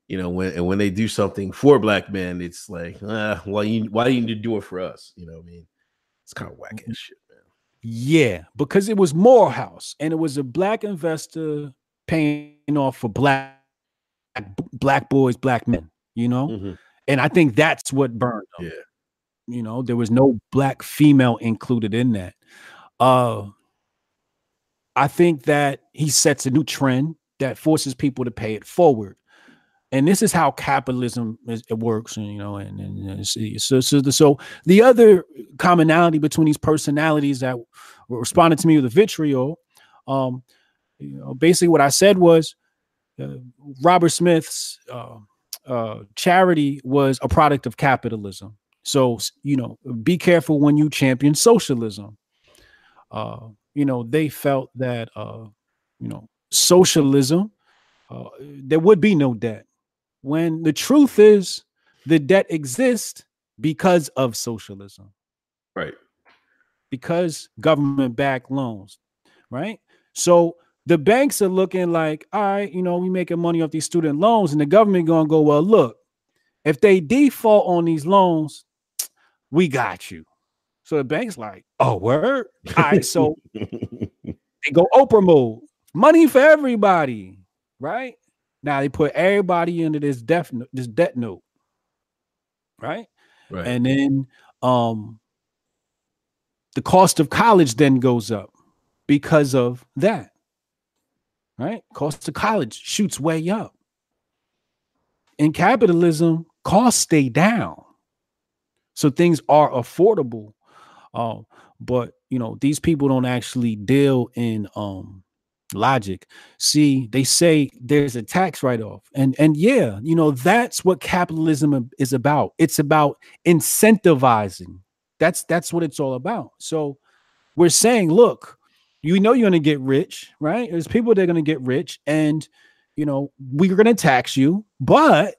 you know when and when they do something for black men, it's like, ah, why you why do you need to do it for us? You know what I mean? It's kind of whack Mm-hmm. ass shit, man. Yeah, because it was Morehouse and it was a black investor paying off for black black boys, black men, you know? Mhm. And I think that's what burned them. Yeah. You know, there was no black female included in that. Uh I think that he sets a new trend that forces people to pay it forward. And this is how capitalism is, it works, you know, and, and, so, so the so the other commonality between these personalities that responded to me with a vitriol, um, you know, basically what I said was uh, Robert Smith's uh, uh, charity was a product of capitalism. So you know, be careful when you champion socialism. You know, they felt that uh, you know socialism, uh, there would be no debt. When the truth is, the debt exists because of socialism Right. because government backed loans, right? So the banks are looking like, all right, you know, we making money off these student loans, and the government gonna go, well, look, if they default on these loans, we got you. So the bank's like, oh, word. All right, so *laughs* they go Oprah mode, money for everybody, right? Now they put everybody into this this debt note, right? right. and then um the cost of college then goes up because of that right cost of college shoots way up in capitalism costs stay down so things are affordable Um, but you know, these people don't actually deal in um logic. See, they say there's a tax write-off. And and yeah, you know, that's what capitalism is about. It's about incentivizing. That's that's what it's all about. So we're saying, look, you know you're to get rich, right? There's people that are to get rich and you know, we're to tax you, but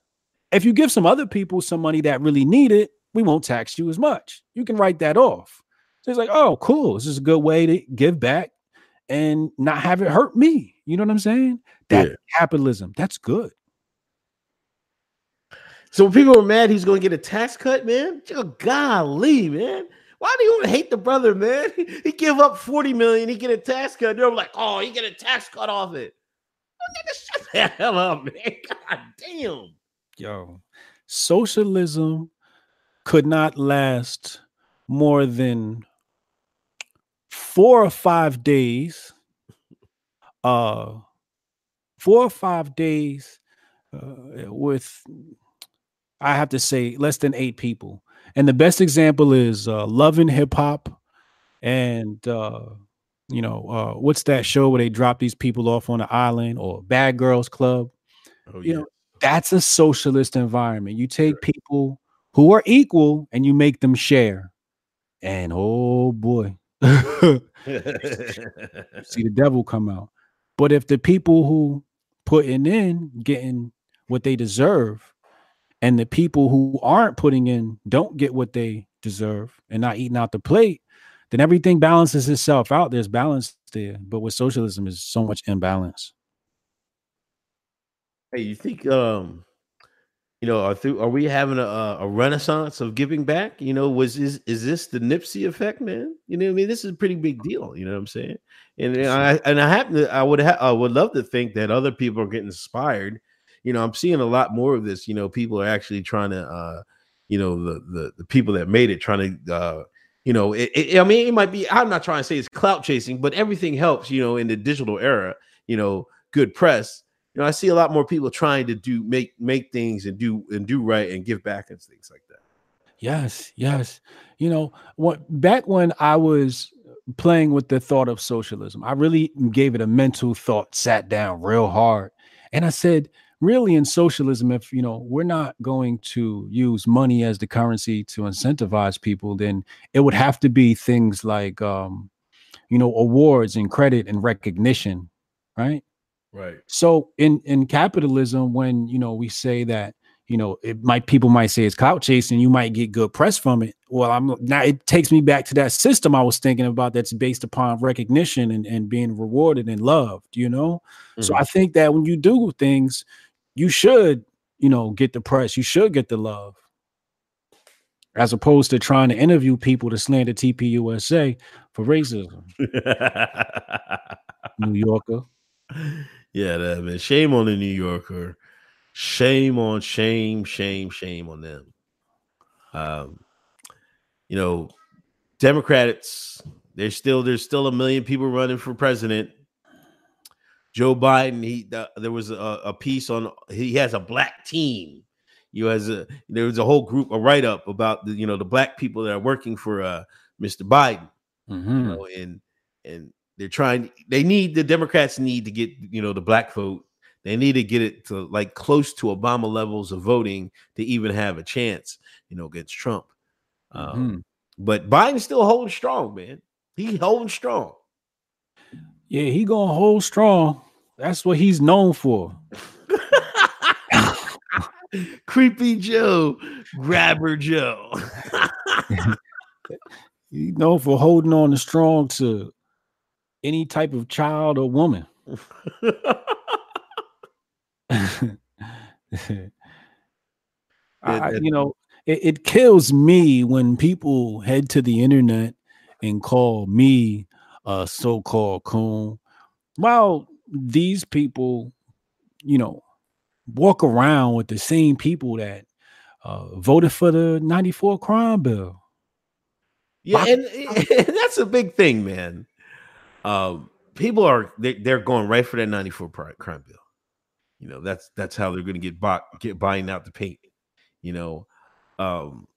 if you give some other people some money that really need it, we won't tax you as much. You can write that off. So it's like, oh, cool. This is a good way to give back and not have it hurt me. You know what I'm saying? That yeah. capitalism. That's good. So people are mad he's going to get a tax cut, man. golly, man. Why do you hate the brother, man? *laughs* He give up 40 million, he get a tax cut. They're like, oh, he get a tax cut off it. Oh, *laughs* shut the hell up, man. *laughs* God damn. Yo, socialism could not last more than four or five days, uh, four or five days uh, with, I have to say, less than eight people. And the best example is uh, Love and Hip Hop, and uh, you know uh, what's that show where they drop these people off on an island or Bad Girls Club? Oh, you know, that's a socialist environment. You take people who are equal and you make them share. And oh boy, *laughs* see the devil come out. But if the people who putting in getting what they deserve, and the people who aren't putting in don't get what they deserve and not eating out the plate, then everything balances itself out. There's balance there. But with socialism is so much imbalance. Hey, you think um you know, are through are we having a a renaissance of giving back? You know, was is is this the Nipsey effect, man? You know, I mean, this is a pretty big deal. You know what I'm saying? And, and I and I happen to I would ha- I would love to think that other people are getting inspired. You know, I'm seeing a lot more of this. You know, people are actually trying to, uh, you know, the the the people that made it trying to. uh you know, it, it, I mean, it might be. I'm not trying to say it's clout chasing, but everything helps. You know, in the digital era, you know, good press you know, I see a lot more people trying to do make make things and do and do right and give back and things like that. Yes, yes. You know, what back when I was playing with the thought of socialism, I really gave it a mental thought, sat down real hard, and I said, really in socialism, if you know we're not going to use money as the currency to incentivize people, then it would have to be things like um, you know, awards and credit and recognition, right? Right. So in in capitalism, when you know we say that you know it might people might say it's clout chasing, you might get good press from it. Well, I'm now it takes me back to that system I was thinking about that's based upon recognition and, and being rewarded and loved, you know. Mm-hmm. So I think that when you do things, you should, you know, get the press, you should get the love. As opposed to trying to interview people to slander TPUSA for racism. *laughs* New Yorker. Yeah, that, man. Shame on the New Yorker. Shame on shame, shame, shame on them. Um, you know, Democrats, there's still there's still a million people running for president. Joe Biden, he uh, there was a, a, piece on he has a black team. You has a there was a whole group a write up about the you know the black people that are working for uh Mr. Biden. Mm-hmm. You know, and and they're trying. They need the Democrats need to get you know the black vote. They need to get it to like close to Obama levels of voting to even have a chance, you know, against Trump. Um, mm-hmm. but Biden's still holding strong, man. He holding strong. Yeah, he gonna hold strong. That's what he's known for. *laughs* Creepy Joe, Grabber Joe. *laughs* *laughs* He's known for holding on the strong to any type of child or woman. *laughs* I, you know, it, it, kills me when people head to the internet and call me a so-called coon. While these people, you know, walk around with the same people that uh, voted for the 94 crime bill. Yeah, and, *laughs* and that's a big thing, man. Um, people are they, they're going right for that 94 crime bill. You know, that's that's how they're going to get bought, get buying out the paint. You know, um,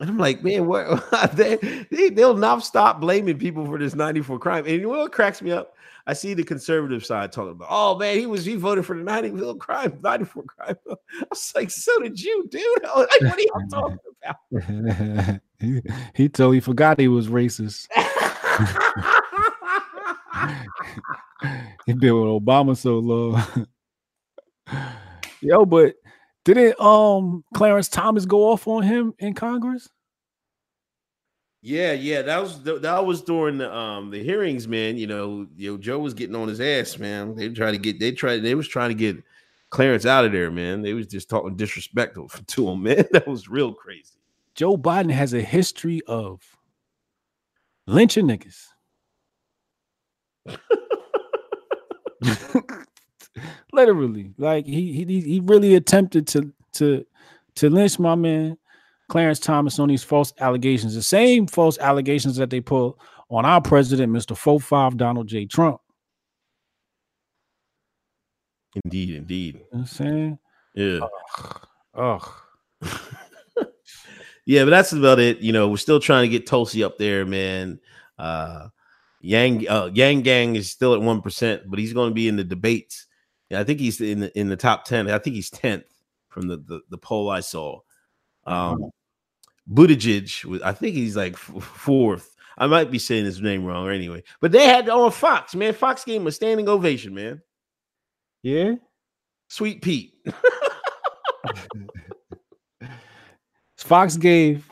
And I'm like, man, what *laughs* they, they they'll not stop blaming people for this 94 crime. And you know what cracks me up? I see the conservative side talking about, oh man, he was he voted for the 94 *laughs* crime, 94 crime. I was like, so did you, dude? *laughs* Like, what are you talking about? he, he totally forgot he was racist. *laughs* he been with Obama so long. *laughs* Yo, but didn't um Clarence Thomas go off on him in Congress? Yeah, yeah, that was that was during the um the hearings, man. You know, you know, Joe was getting on his ass, man. They tried to get they tried they was trying to get Clarence out of there, man. They was just talking disrespectful *laughs* to him, man. That was real crazy. Joe Biden has a history of lynching niggas. *laughs* Literally, like he he he really attempted to to to lynch my man Clarence Thomas on these false allegations, the same false allegations that they put on our president, Mr. 45 Donald J. Trump. Indeed, indeed. You know I'm saying? Yeah. Ugh. Ugh. *laughs* yeah, but that's about it. You know, we're still trying to get Tulsi up there, man. Uh Yang uh, Yang Gang is still at one percent, but he's going to be in the debates. Yeah, I think he's in the, in the top ten. I think he's tenth from the, the, the poll I saw. Um, Buttigieg I think he's like fourth. I might be saying his name wrong, or anyway. But they had on Fox, man. Fox gave him a standing ovation, man. Yeah, Sweet Pete. *laughs* Fox gave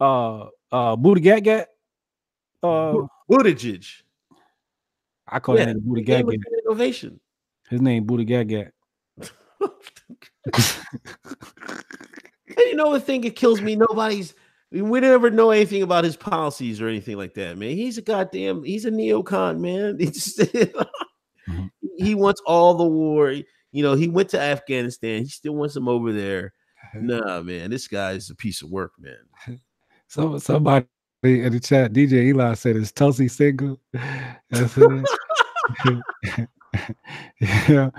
uh uh Buttigieg uh Buttigieg. I call yeah, him Buttigieg. Ovation. His name Buttigieg. And you know the thing that kills me? Nobody's we never know anything about his policies or anything like that, man. He's a goddamn he's a neocon, man. *laughs* Mm-hmm. he wants all the war. You know, he went to Afghanistan. He still wants them over there. *laughs* Nah, man, this guy's a piece of work, man. So somebody in the chat, DJ Eli said, "Is Tulsi single?" *laughs* *laughs* *laughs* yeah,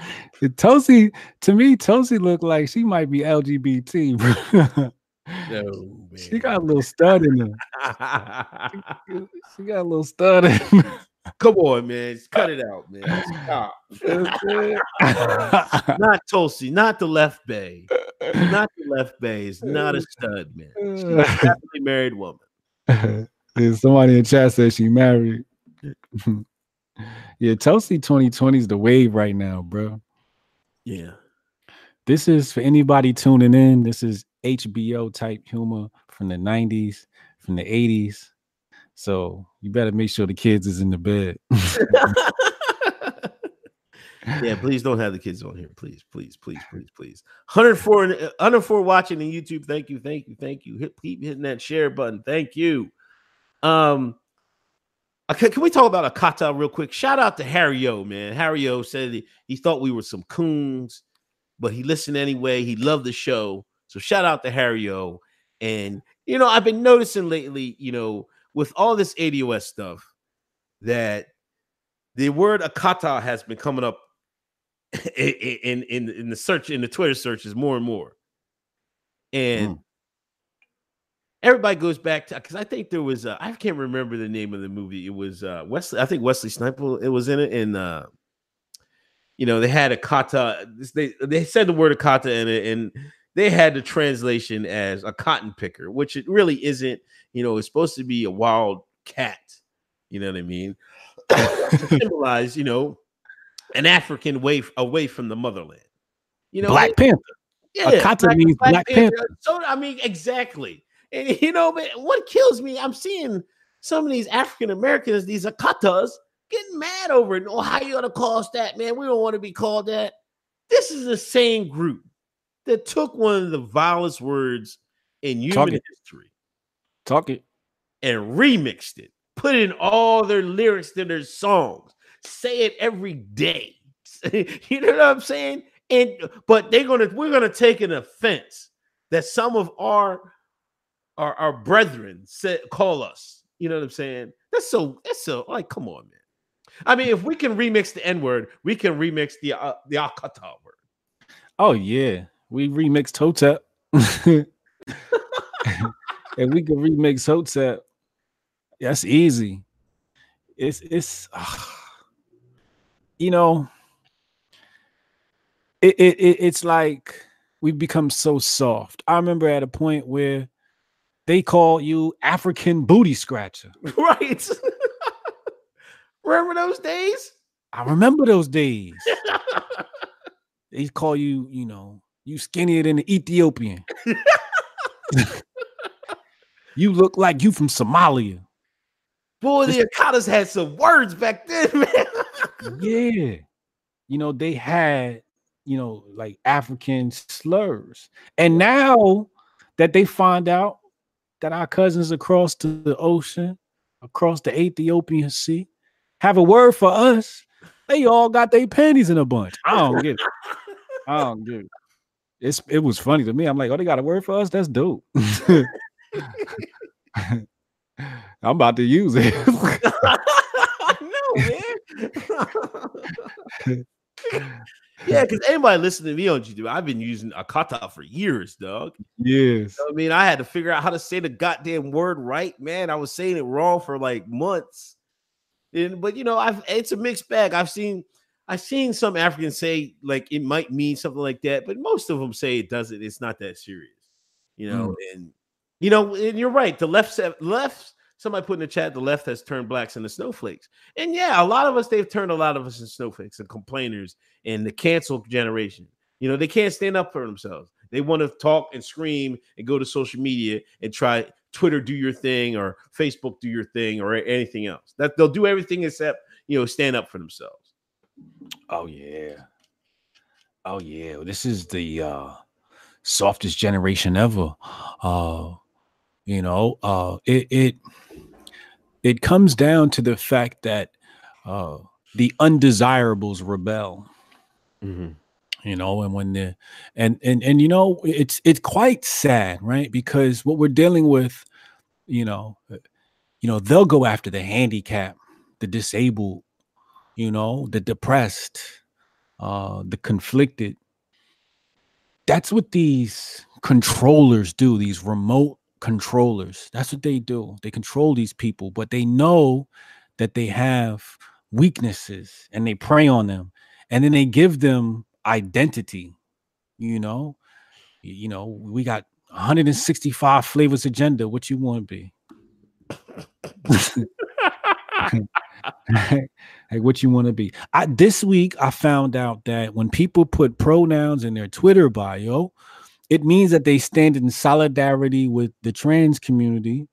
Tulsi to me, Tulsi looked like she might be LGBT. no, she got a little stud in her. she, she got a little stud in her. Come on, man. Cut it out, man. Stop. not Tulsi, not the left bay. Not the left bay is not a stud, man. She's a happily married woman. *laughs* somebody in chat says she married. *laughs* Yeah, Tulsi 2020 is the wave right now, bro. Yeah. This is for anybody tuning in. This is HBO type humor from the 90s, from the 80s. So you better make sure the kids is in the bed. *laughs* yeah, please don't have the kids on here. Please, please, please, please, please. 104 104 watching in YouTube. Thank you, thank you, thank you. Hit, keep hitting that share button. Thank you. Um, Okay, can we talk about Akata real quick? Shout out to Harry O, man. Harry O said he, thought we were some coons, but he listened anyway. He loved the show. So shout out to Harry O. And you know, I've been noticing lately, you know, with all this ADOS stuff, that the word Akata has been coming up in in in the search in the Twitter searches more and more. And mm everybody goes back to because I think there was I can't remember the name of the movie. It was uh, Wesley. I think Wesley Snipes. It was in it, and uh, you know they had Akata. They they said the word Akata in it, and they had the translation as a cotton picker, which it really isn't. You know, it's supposed to be a wild cat. You know what I mean? *laughs* to symbolize, you know, an African way away from the motherland. You know, Black Panther. Yeah, Akata Black, means Black, Black Panther. Panther. So I mean, exactly. And you know, but what kills me, I'm seeing some of these African Americans, these Akatas, getting mad over it. Oh, how you gonna call us that, man? We don't want to be called that. This is the same group that took one of the vilest words in human history. Talk it. And remixed it, put in all their lyrics to their songs, say it every day. *laughs* you know what I'm saying? And but they're gonna we're gonna take an offense that some of our our, our brethren said call us. You know what I'm saying? That's so that's so like come on, man. I mean, if we can remix the N word, we can remix the uh, the Akata word. Oh yeah, we remixed Hotep. and *laughs* we can remix Hotep. That's easy. It's it's uh, you know it, it, it it's like we've become so soft. I remember at a point where they call you African booty scratcher. *laughs* Right. *laughs* remember those days? I remember those days. they call you, you know, you skinnier than the Ethiopian. *laughs* you look like you from Somalia. Boy, the Akatas had some words back then, man. Yeah. You know, they had, you know, like African slurs. And now that they find out that our cousins across the ocean, across the Ethiopian Sea, have a word for us, they all got their panties in a bunch. I don't get it. *laughs* I don't get it. It's it was funny to me. I'm like, oh, they got a word for us. That's dope. *laughs* *laughs* I'm about to use it. no, man. Yeah, because anybody listening to me on YouTube, I've been using Akata for years, dog. Yes. I mean, I had to figure out how to say the goddamn word right, man. I was saying it wrong for like months. And but you know, I've it's a mixed bag. I've seen I've seen some Africans say like it might mean something like that, but most of them say it doesn't. It's not that serious, you know. Mm. And you know, and you're right. The left left somebody put in the chat the left has turned blacks into snowflakes. And yeah, a lot of us they've turned a lot of us into snowflakes and complainers and the cancel generation. You know, they can't stand up for themselves. They want to talk and scream and go to social media and try Twitter do your thing or Facebook do your thing or anything else. That they'll do everything except, you know, stand up for themselves. Oh yeah. Oh yeah. This is the uh softest generation ever. Uh you know, uh it it it comes down to the fact that uh the undesirables rebel. Mm-hmm. You know, and when the and and and you know, it's it's quite sad, right? Because what we're dealing with, you know, uh, you know, they'll go after the handicap, the disabled, you know, the depressed, uh, the conflicted. That's what these controllers do, these remote controllers. That's what they do. They control these people, but they know that they have weaknesses and they prey on them. And then they give them identity, you know. You know, we got 165 flavors agenda. What you want to be? *laughs* hey, what you want to be? I this week I found out that when people put pronouns in their Twitter bio, it means that they stand in solidarity with the trans community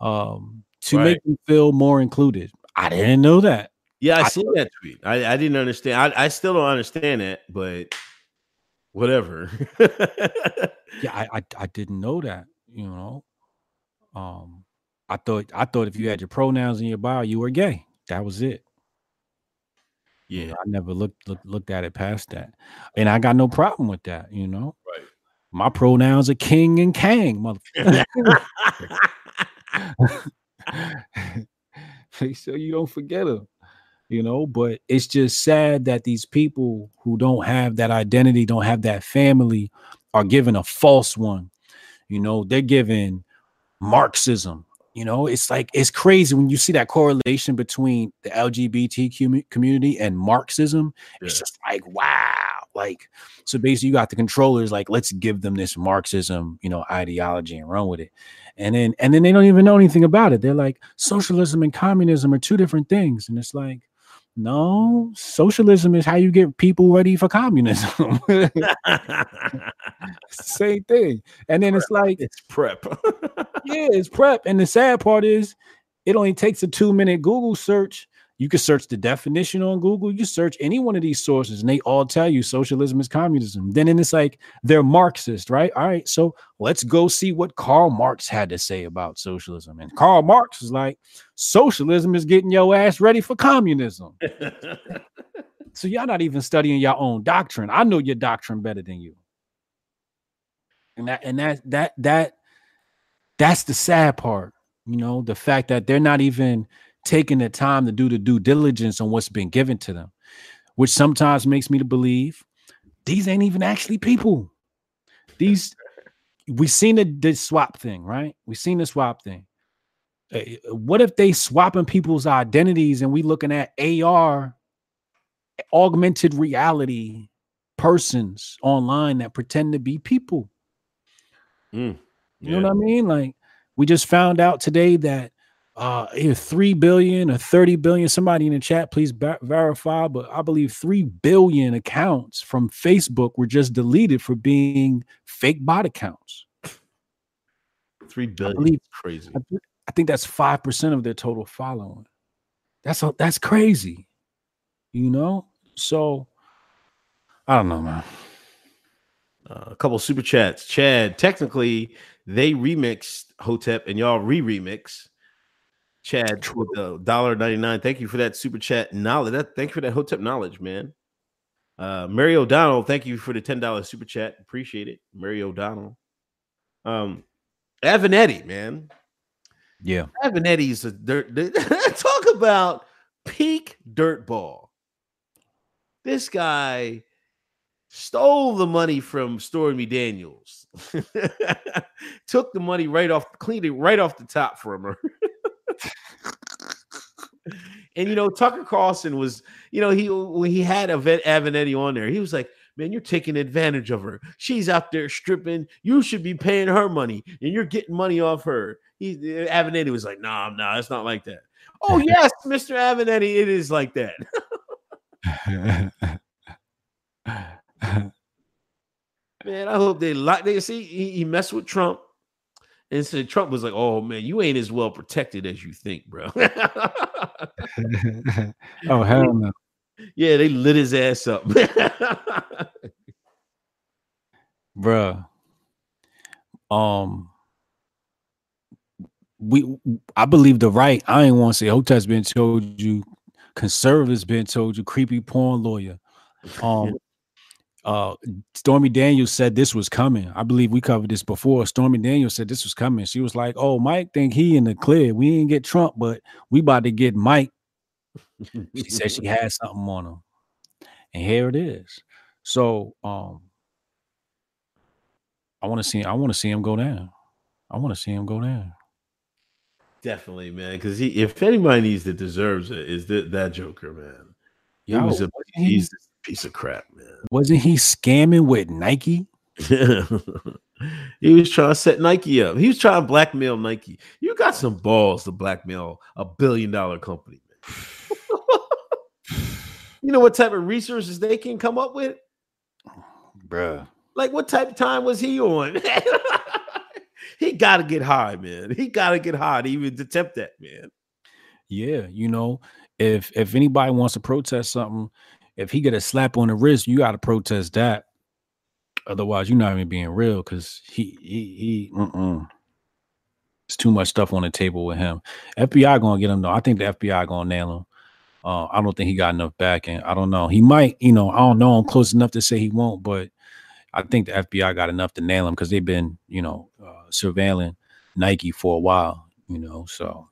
um, to right. make them feel more included. I didn't know that. Yeah, I, I seen that tweet. I, I didn't understand. I, I still don't understand that, but whatever. *laughs* yeah, I, I I didn't know that. You know, um, I thought I thought if you had your pronouns in your bio, you were gay. That was it. Yeah, I never looked, looked looked at it past that, and I got no problem with that. You know? My pronouns are king and kang, motherfucker. *laughs* *laughs* Make sure you don't forget them. You know, but it's just sad that these people who don't have that identity, don't have that family, are given a false one. You know, they're given Marxism, you know, it's like it's crazy when you see that correlation between the LGBT community and Marxism. Yeah. It's just like wow, like so basically you got the controllers like let's give them this Marxism, you know, ideology and run with it, and then and then they don't even know anything about it. They're like socialism and communism are two different things, and it's like no, socialism is how you get people ready for communism. *laughs* Same thing. And then it's like it's prep. *laughs* yeah, it's prep. And the sad part is it only takes a two minute Google search you can search the definition on Google. You search any one of these sources, and they all tell you socialism is communism. Then and it's like they're Marxist, right? All right, so let's go see what Karl Marx had to say about socialism. And Karl Marx is like, socialism is getting your ass ready for communism. *laughs* so y'all not even studying your own doctrine. I know your doctrine better than you. And that and that that that that's the sad part, you know, the fact that they're not even taking the time to do the due diligence on what's been given to them, which sometimes makes me to believe these ain't even actually people. These we've seen the, the swap thing, right? We've seen the swap thing. Uh, what if they swapping people's identities and we looking at AR augmented reality persons online that pretend to be people? Mm, You know what I mean? Like we just found out today that uh either 3 billion or 30 billion somebody in the chat please verify but i believe 3 billion accounts from facebook were just deleted for being fake bot accounts Three billion. believe- crazy. I, thi- I think that's 5% of their total following that's a, that's crazy you know so i don't know man Uh, a couple super chats. Chad, technically they remixed Hotep and y'all re-remix. Chad with the dollar ninety nine. Thank you for that super chat knowledge. That thank you for that Hotep knowledge, man. Uh, Mary O'Donnell, thank you for the ten dollars super chat. Appreciate it, Mary O'Donnell. Um, Avenatti, man. yeah Avenatti's a dirt. *laughs* Talk about peak dirt ball. This guy stole the money from Stormy Daniels. *laughs* Took the money right off, cleaned it right off the top from her. *laughs* and you know, Tucker Carlson was, you know, he when he had Avenatti on there, he was like, Man, you're taking advantage of her. She's out there stripping. You should be paying her money, and you're getting money off her. He Avenatti was like, Nah, nah, it's not like that. Oh, *laughs* yes, Mr. Avenatti, it is like that. *laughs* Man, I hope they like they see he, he messed with Trump. And so Trump was like, Oh man, you ain't as well protected as you think, bro. *laughs* *laughs* oh hell no yeah, they lit his ass up. *laughs* bruh. Um, we I believe the right. I ain't want to say Hotep's been told you, conservatives been told you, creepy porn lawyer. Um, uh, Stormy Daniels said this was coming. I believe we covered this before. Stormy Daniels said this was coming. She was like, "Oh, Mike think he in the clear. We didn't get Trump, but we about to get Mike." She said she had something on him, and here it is. So, um, I want to see. I want to see him go down. I want to see him go down. Definitely, man. Because he, if anybody needs that deserves it, is that that Joker, man. He Yo, was a wasn't he, he's a piece of crap, man. wasn't he scamming with Nike? *laughs* he was trying to set Nike up. He was trying to blackmail Nike. You got some balls to blackmail a billion dollar company, man. *laughs* you know what type of resources they can come up with? Bruh. Like, what type of time was he on? *laughs* he got to get high, man. He got to get high to even attempt that, man. Yeah, you know, if if anybody wants to protest something, if he get a slap on the wrist, you got to protest that. Otherwise, you're not even being real because he he he. Mm-mm. It's too much stuff on the table with him. FBI gonna get him though. I think the FBI gonna nail him. Uh, I don't think he got enough backing. I don't know. He might, you know, I don't know. I'm close enough to say he won't, but I think the FBI got enough to nail him because they've been, you know, uh, surveilling Nike for a while. You know, so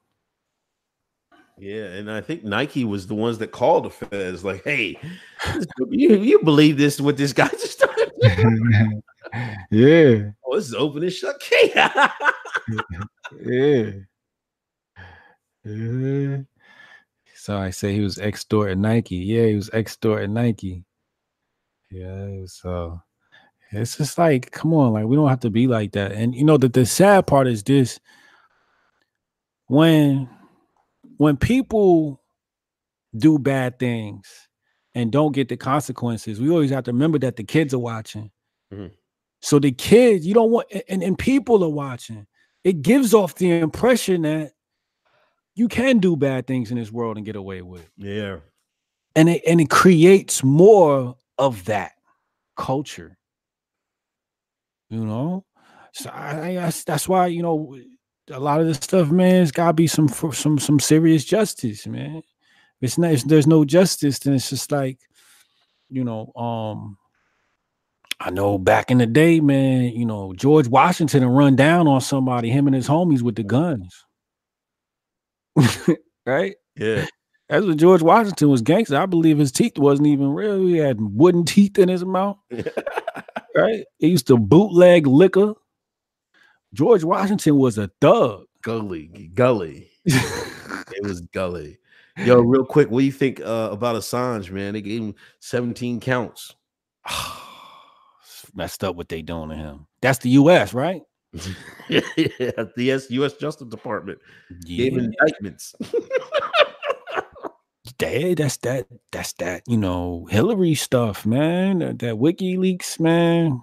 Yeah, and I think Nike was the ones that called the feds, like, "Hey, you, you believe this? What this guy just done? *laughs* yeah, oh, this is open and shut. *laughs* yeah, yeah, yeah. So I say he was extorting Nike. Yeah, he was extorting Nike. Yeah, so it's just like, come on, like we don't have to be like that. And you know that the sad part is this: when when people do bad things and don't get the consequences, we always have to remember that the kids are watching. Mhm. So the kids, you don't want, and, and people are watching. It gives off the impression that you can do bad things in this world and get away with it. yeah, And it and it creates more of that culture. You know? So I, I that's, that's why, you know, a lot of this stuff, man, it's gotta be some for some some serious justice, man. It's not if there's no justice, then it's just like, you know, um I know back in the day, man, you know, George Washington and run down on somebody, him and his homies with the guns. *laughs* right? yeah, That's what George Washington was gangster. I believe his teeth wasn't even real. He had wooden teeth in his mouth, *laughs* right? He used to bootleg liquor, George Washington was a thug. Gully, gully. *laughs* it was gully. Yo, real quick, what do you think uh, about Assange, man? They gave him 17 counts. *sighs* Messed up what they doing to him. That's the U.S., right? yeah, *laughs* the US, US Justice Department Yeah, gave indictments. *laughs* that, that's that. That's that. You know, Hillary stuff, man. That, that WikiLeaks, man.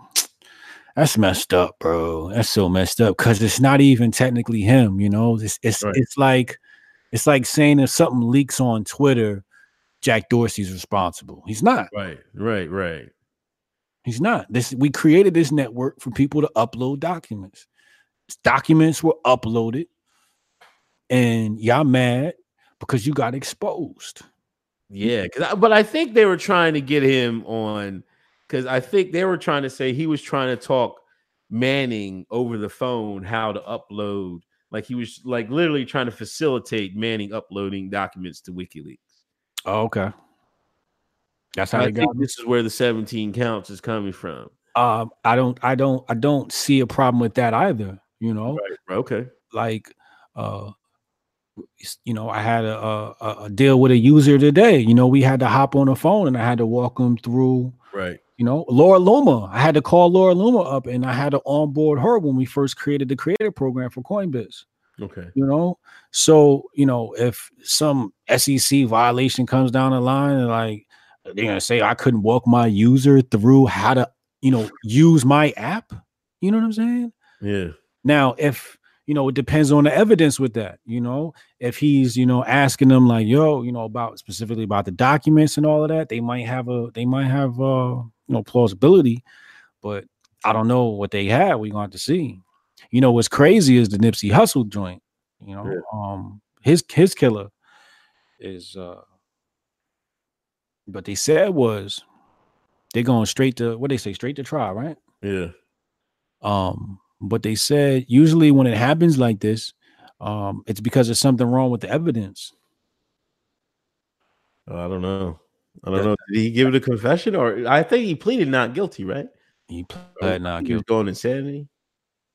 That's messed up, bro. That's so messed up because it's not even technically him. You know, it's it's Right. it's like it's like saying if something leaks on Twitter, Jack Dorsey's responsible. He's not. right, right, right. He's not. This we created this network for people to upload documents. Documents were uploaded, and y'all mad because you got exposed. Yeah, cause I, but I think they were trying to get him on because I think they were trying to say he was trying to talk Manning over the phone how to upload. Like he was like literally trying to facilitate Manning uploading documents to WikiLeaks. Oh, okay. That's how I think got. this is where the 17 counts is coming from. Um, I don't, I don't, I don't see a problem with that either. You know, Right. Okay. like, uh, you know, I had a, a a- a deal with a user today. You know, we had to hop on the phone and I had to walk them through Right. You know, Laura Luma. I had to call Laura Luma up and I had to onboard her when we first created the creator program for Coinbase. Okay. You know, so you know, if some SEC violation comes down the line and like they're gonna say I couldn't walk my user through how to, you know, use my app. You know what I'm saying? Yeah. Now, if you know, it depends on the evidence with that. You know, if he's you know asking them like, yo, you know, about specifically about the documents and all of that, they might have a they might have uh you know plausibility, but I don't know what they have. We're going to see. You know, what's crazy is the Nipsey Hussle joint. You know, Yeah. um, his his killer is uh, what they said was they're going straight to what they say straight to trial, right? Yeah. Um, but they said usually when it happens like this, um, it's because there's something wrong with the evidence. I don't know. I don't know. Did he give it a confession or I think he pleaded not guilty, right? He pleaded not He was guilty. going insanity.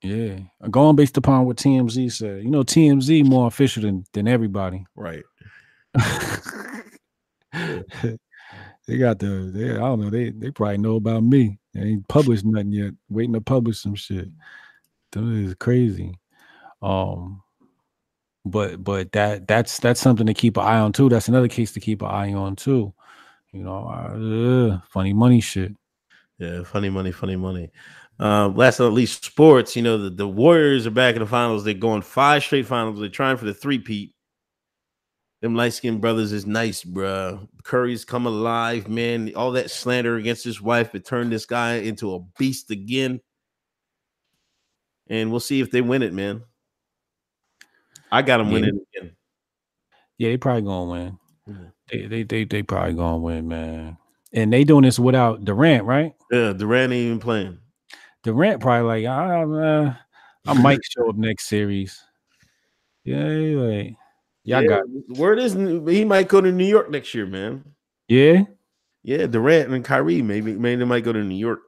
Yeah, going based upon what TMZ said. You know, TMZ more official than than everybody. Right. *laughs* they got the they, I don't know, they they probably know about me. They ain't published nothing yet. Waiting to publish some shit. That is crazy. Um but but that that's that's something to keep an eye on too. That's another case to keep an eye on too. You know, uh, funny money shit. Yeah, funny money, funny money. Uh, last but not least, sports. You know, the, the Warriors are back in the finals. They're going five straight finals. They're trying for the three-peat. Them light-skinned brothers is nice, bruh. Curry's come alive, man. All that slander against his wife, it turned this guy into a beast again. And we'll see if they win it, man. I got them Yeah. winning again. Yeah, they probably gonna win. Mhm. They they they they probably gonna win, man. And they doing this without Durant, right? Yeah, Durant ain't even playing. Durant probably like, I, uh, I might *laughs* show up next series. Yeah, like, y'all got word is he might go to New York next year, man. yeah. Yeah, Durant and Kyrie maybe maybe they might go to New York.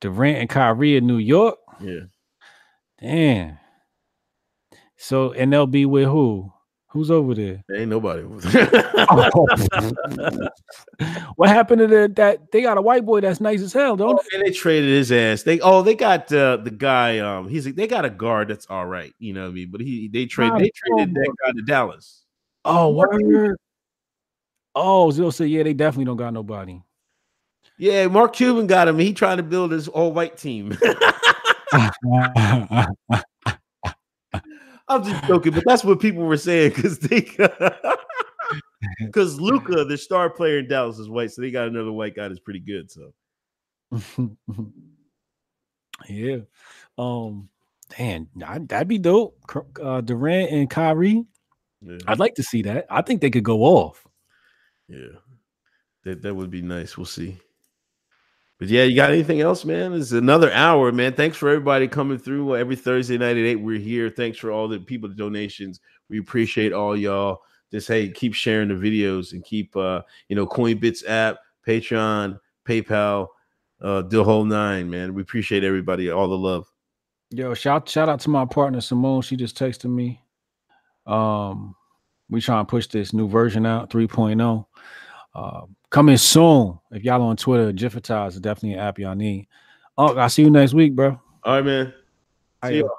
Durant and Kyrie in New York. Yeah. Damn. So and they'll be with who? Who's over there? There ain't nobody. *laughs* *laughs* what happened to the, that? They got a white boy that's nice as hell, don't oh, and they traded his ass. They oh they got uh, the guy. Um, he's they got a guard that's all right. You know what I mean? But he they trade they traded that guy to Dallas. Oh, word. Oh, Zil said, yeah, they definitely don't got nobody. Yeah, Mark Cuban got him. He trying to build his all white team. *laughs* I'm just joking, but that's what people were saying because they *laughs* because Luka, the star player in Dallas, is white, so they got another white guy that's pretty good. So *laughs* yeah. Um, damn, that'd be dope. Uh, Durant and Kyrie. yeah, I'd like to see that. I think they could go off. yeah. that that would be nice. We'll see. But yeah, you got anything else, man? It's another hour, man. Thanks for everybody coming through every Thursday night at eight. We're here. Thanks for all the people, the donations. We appreciate all y'all. Just hey, keep sharing the videos and keep uh, you know, Coinbits app, Patreon, PayPal, uh, the whole nine, man. We appreciate everybody, all the love. Yo, shout shout out to my partner Simone. She just texted me. Um, we trying to push this new version out 3.0. Uh, coming soon. If y'all on Twitter, Jiffitize is definitely an app y'all need. Oh, I'll see you next week, bro. All right, man. See All right, you.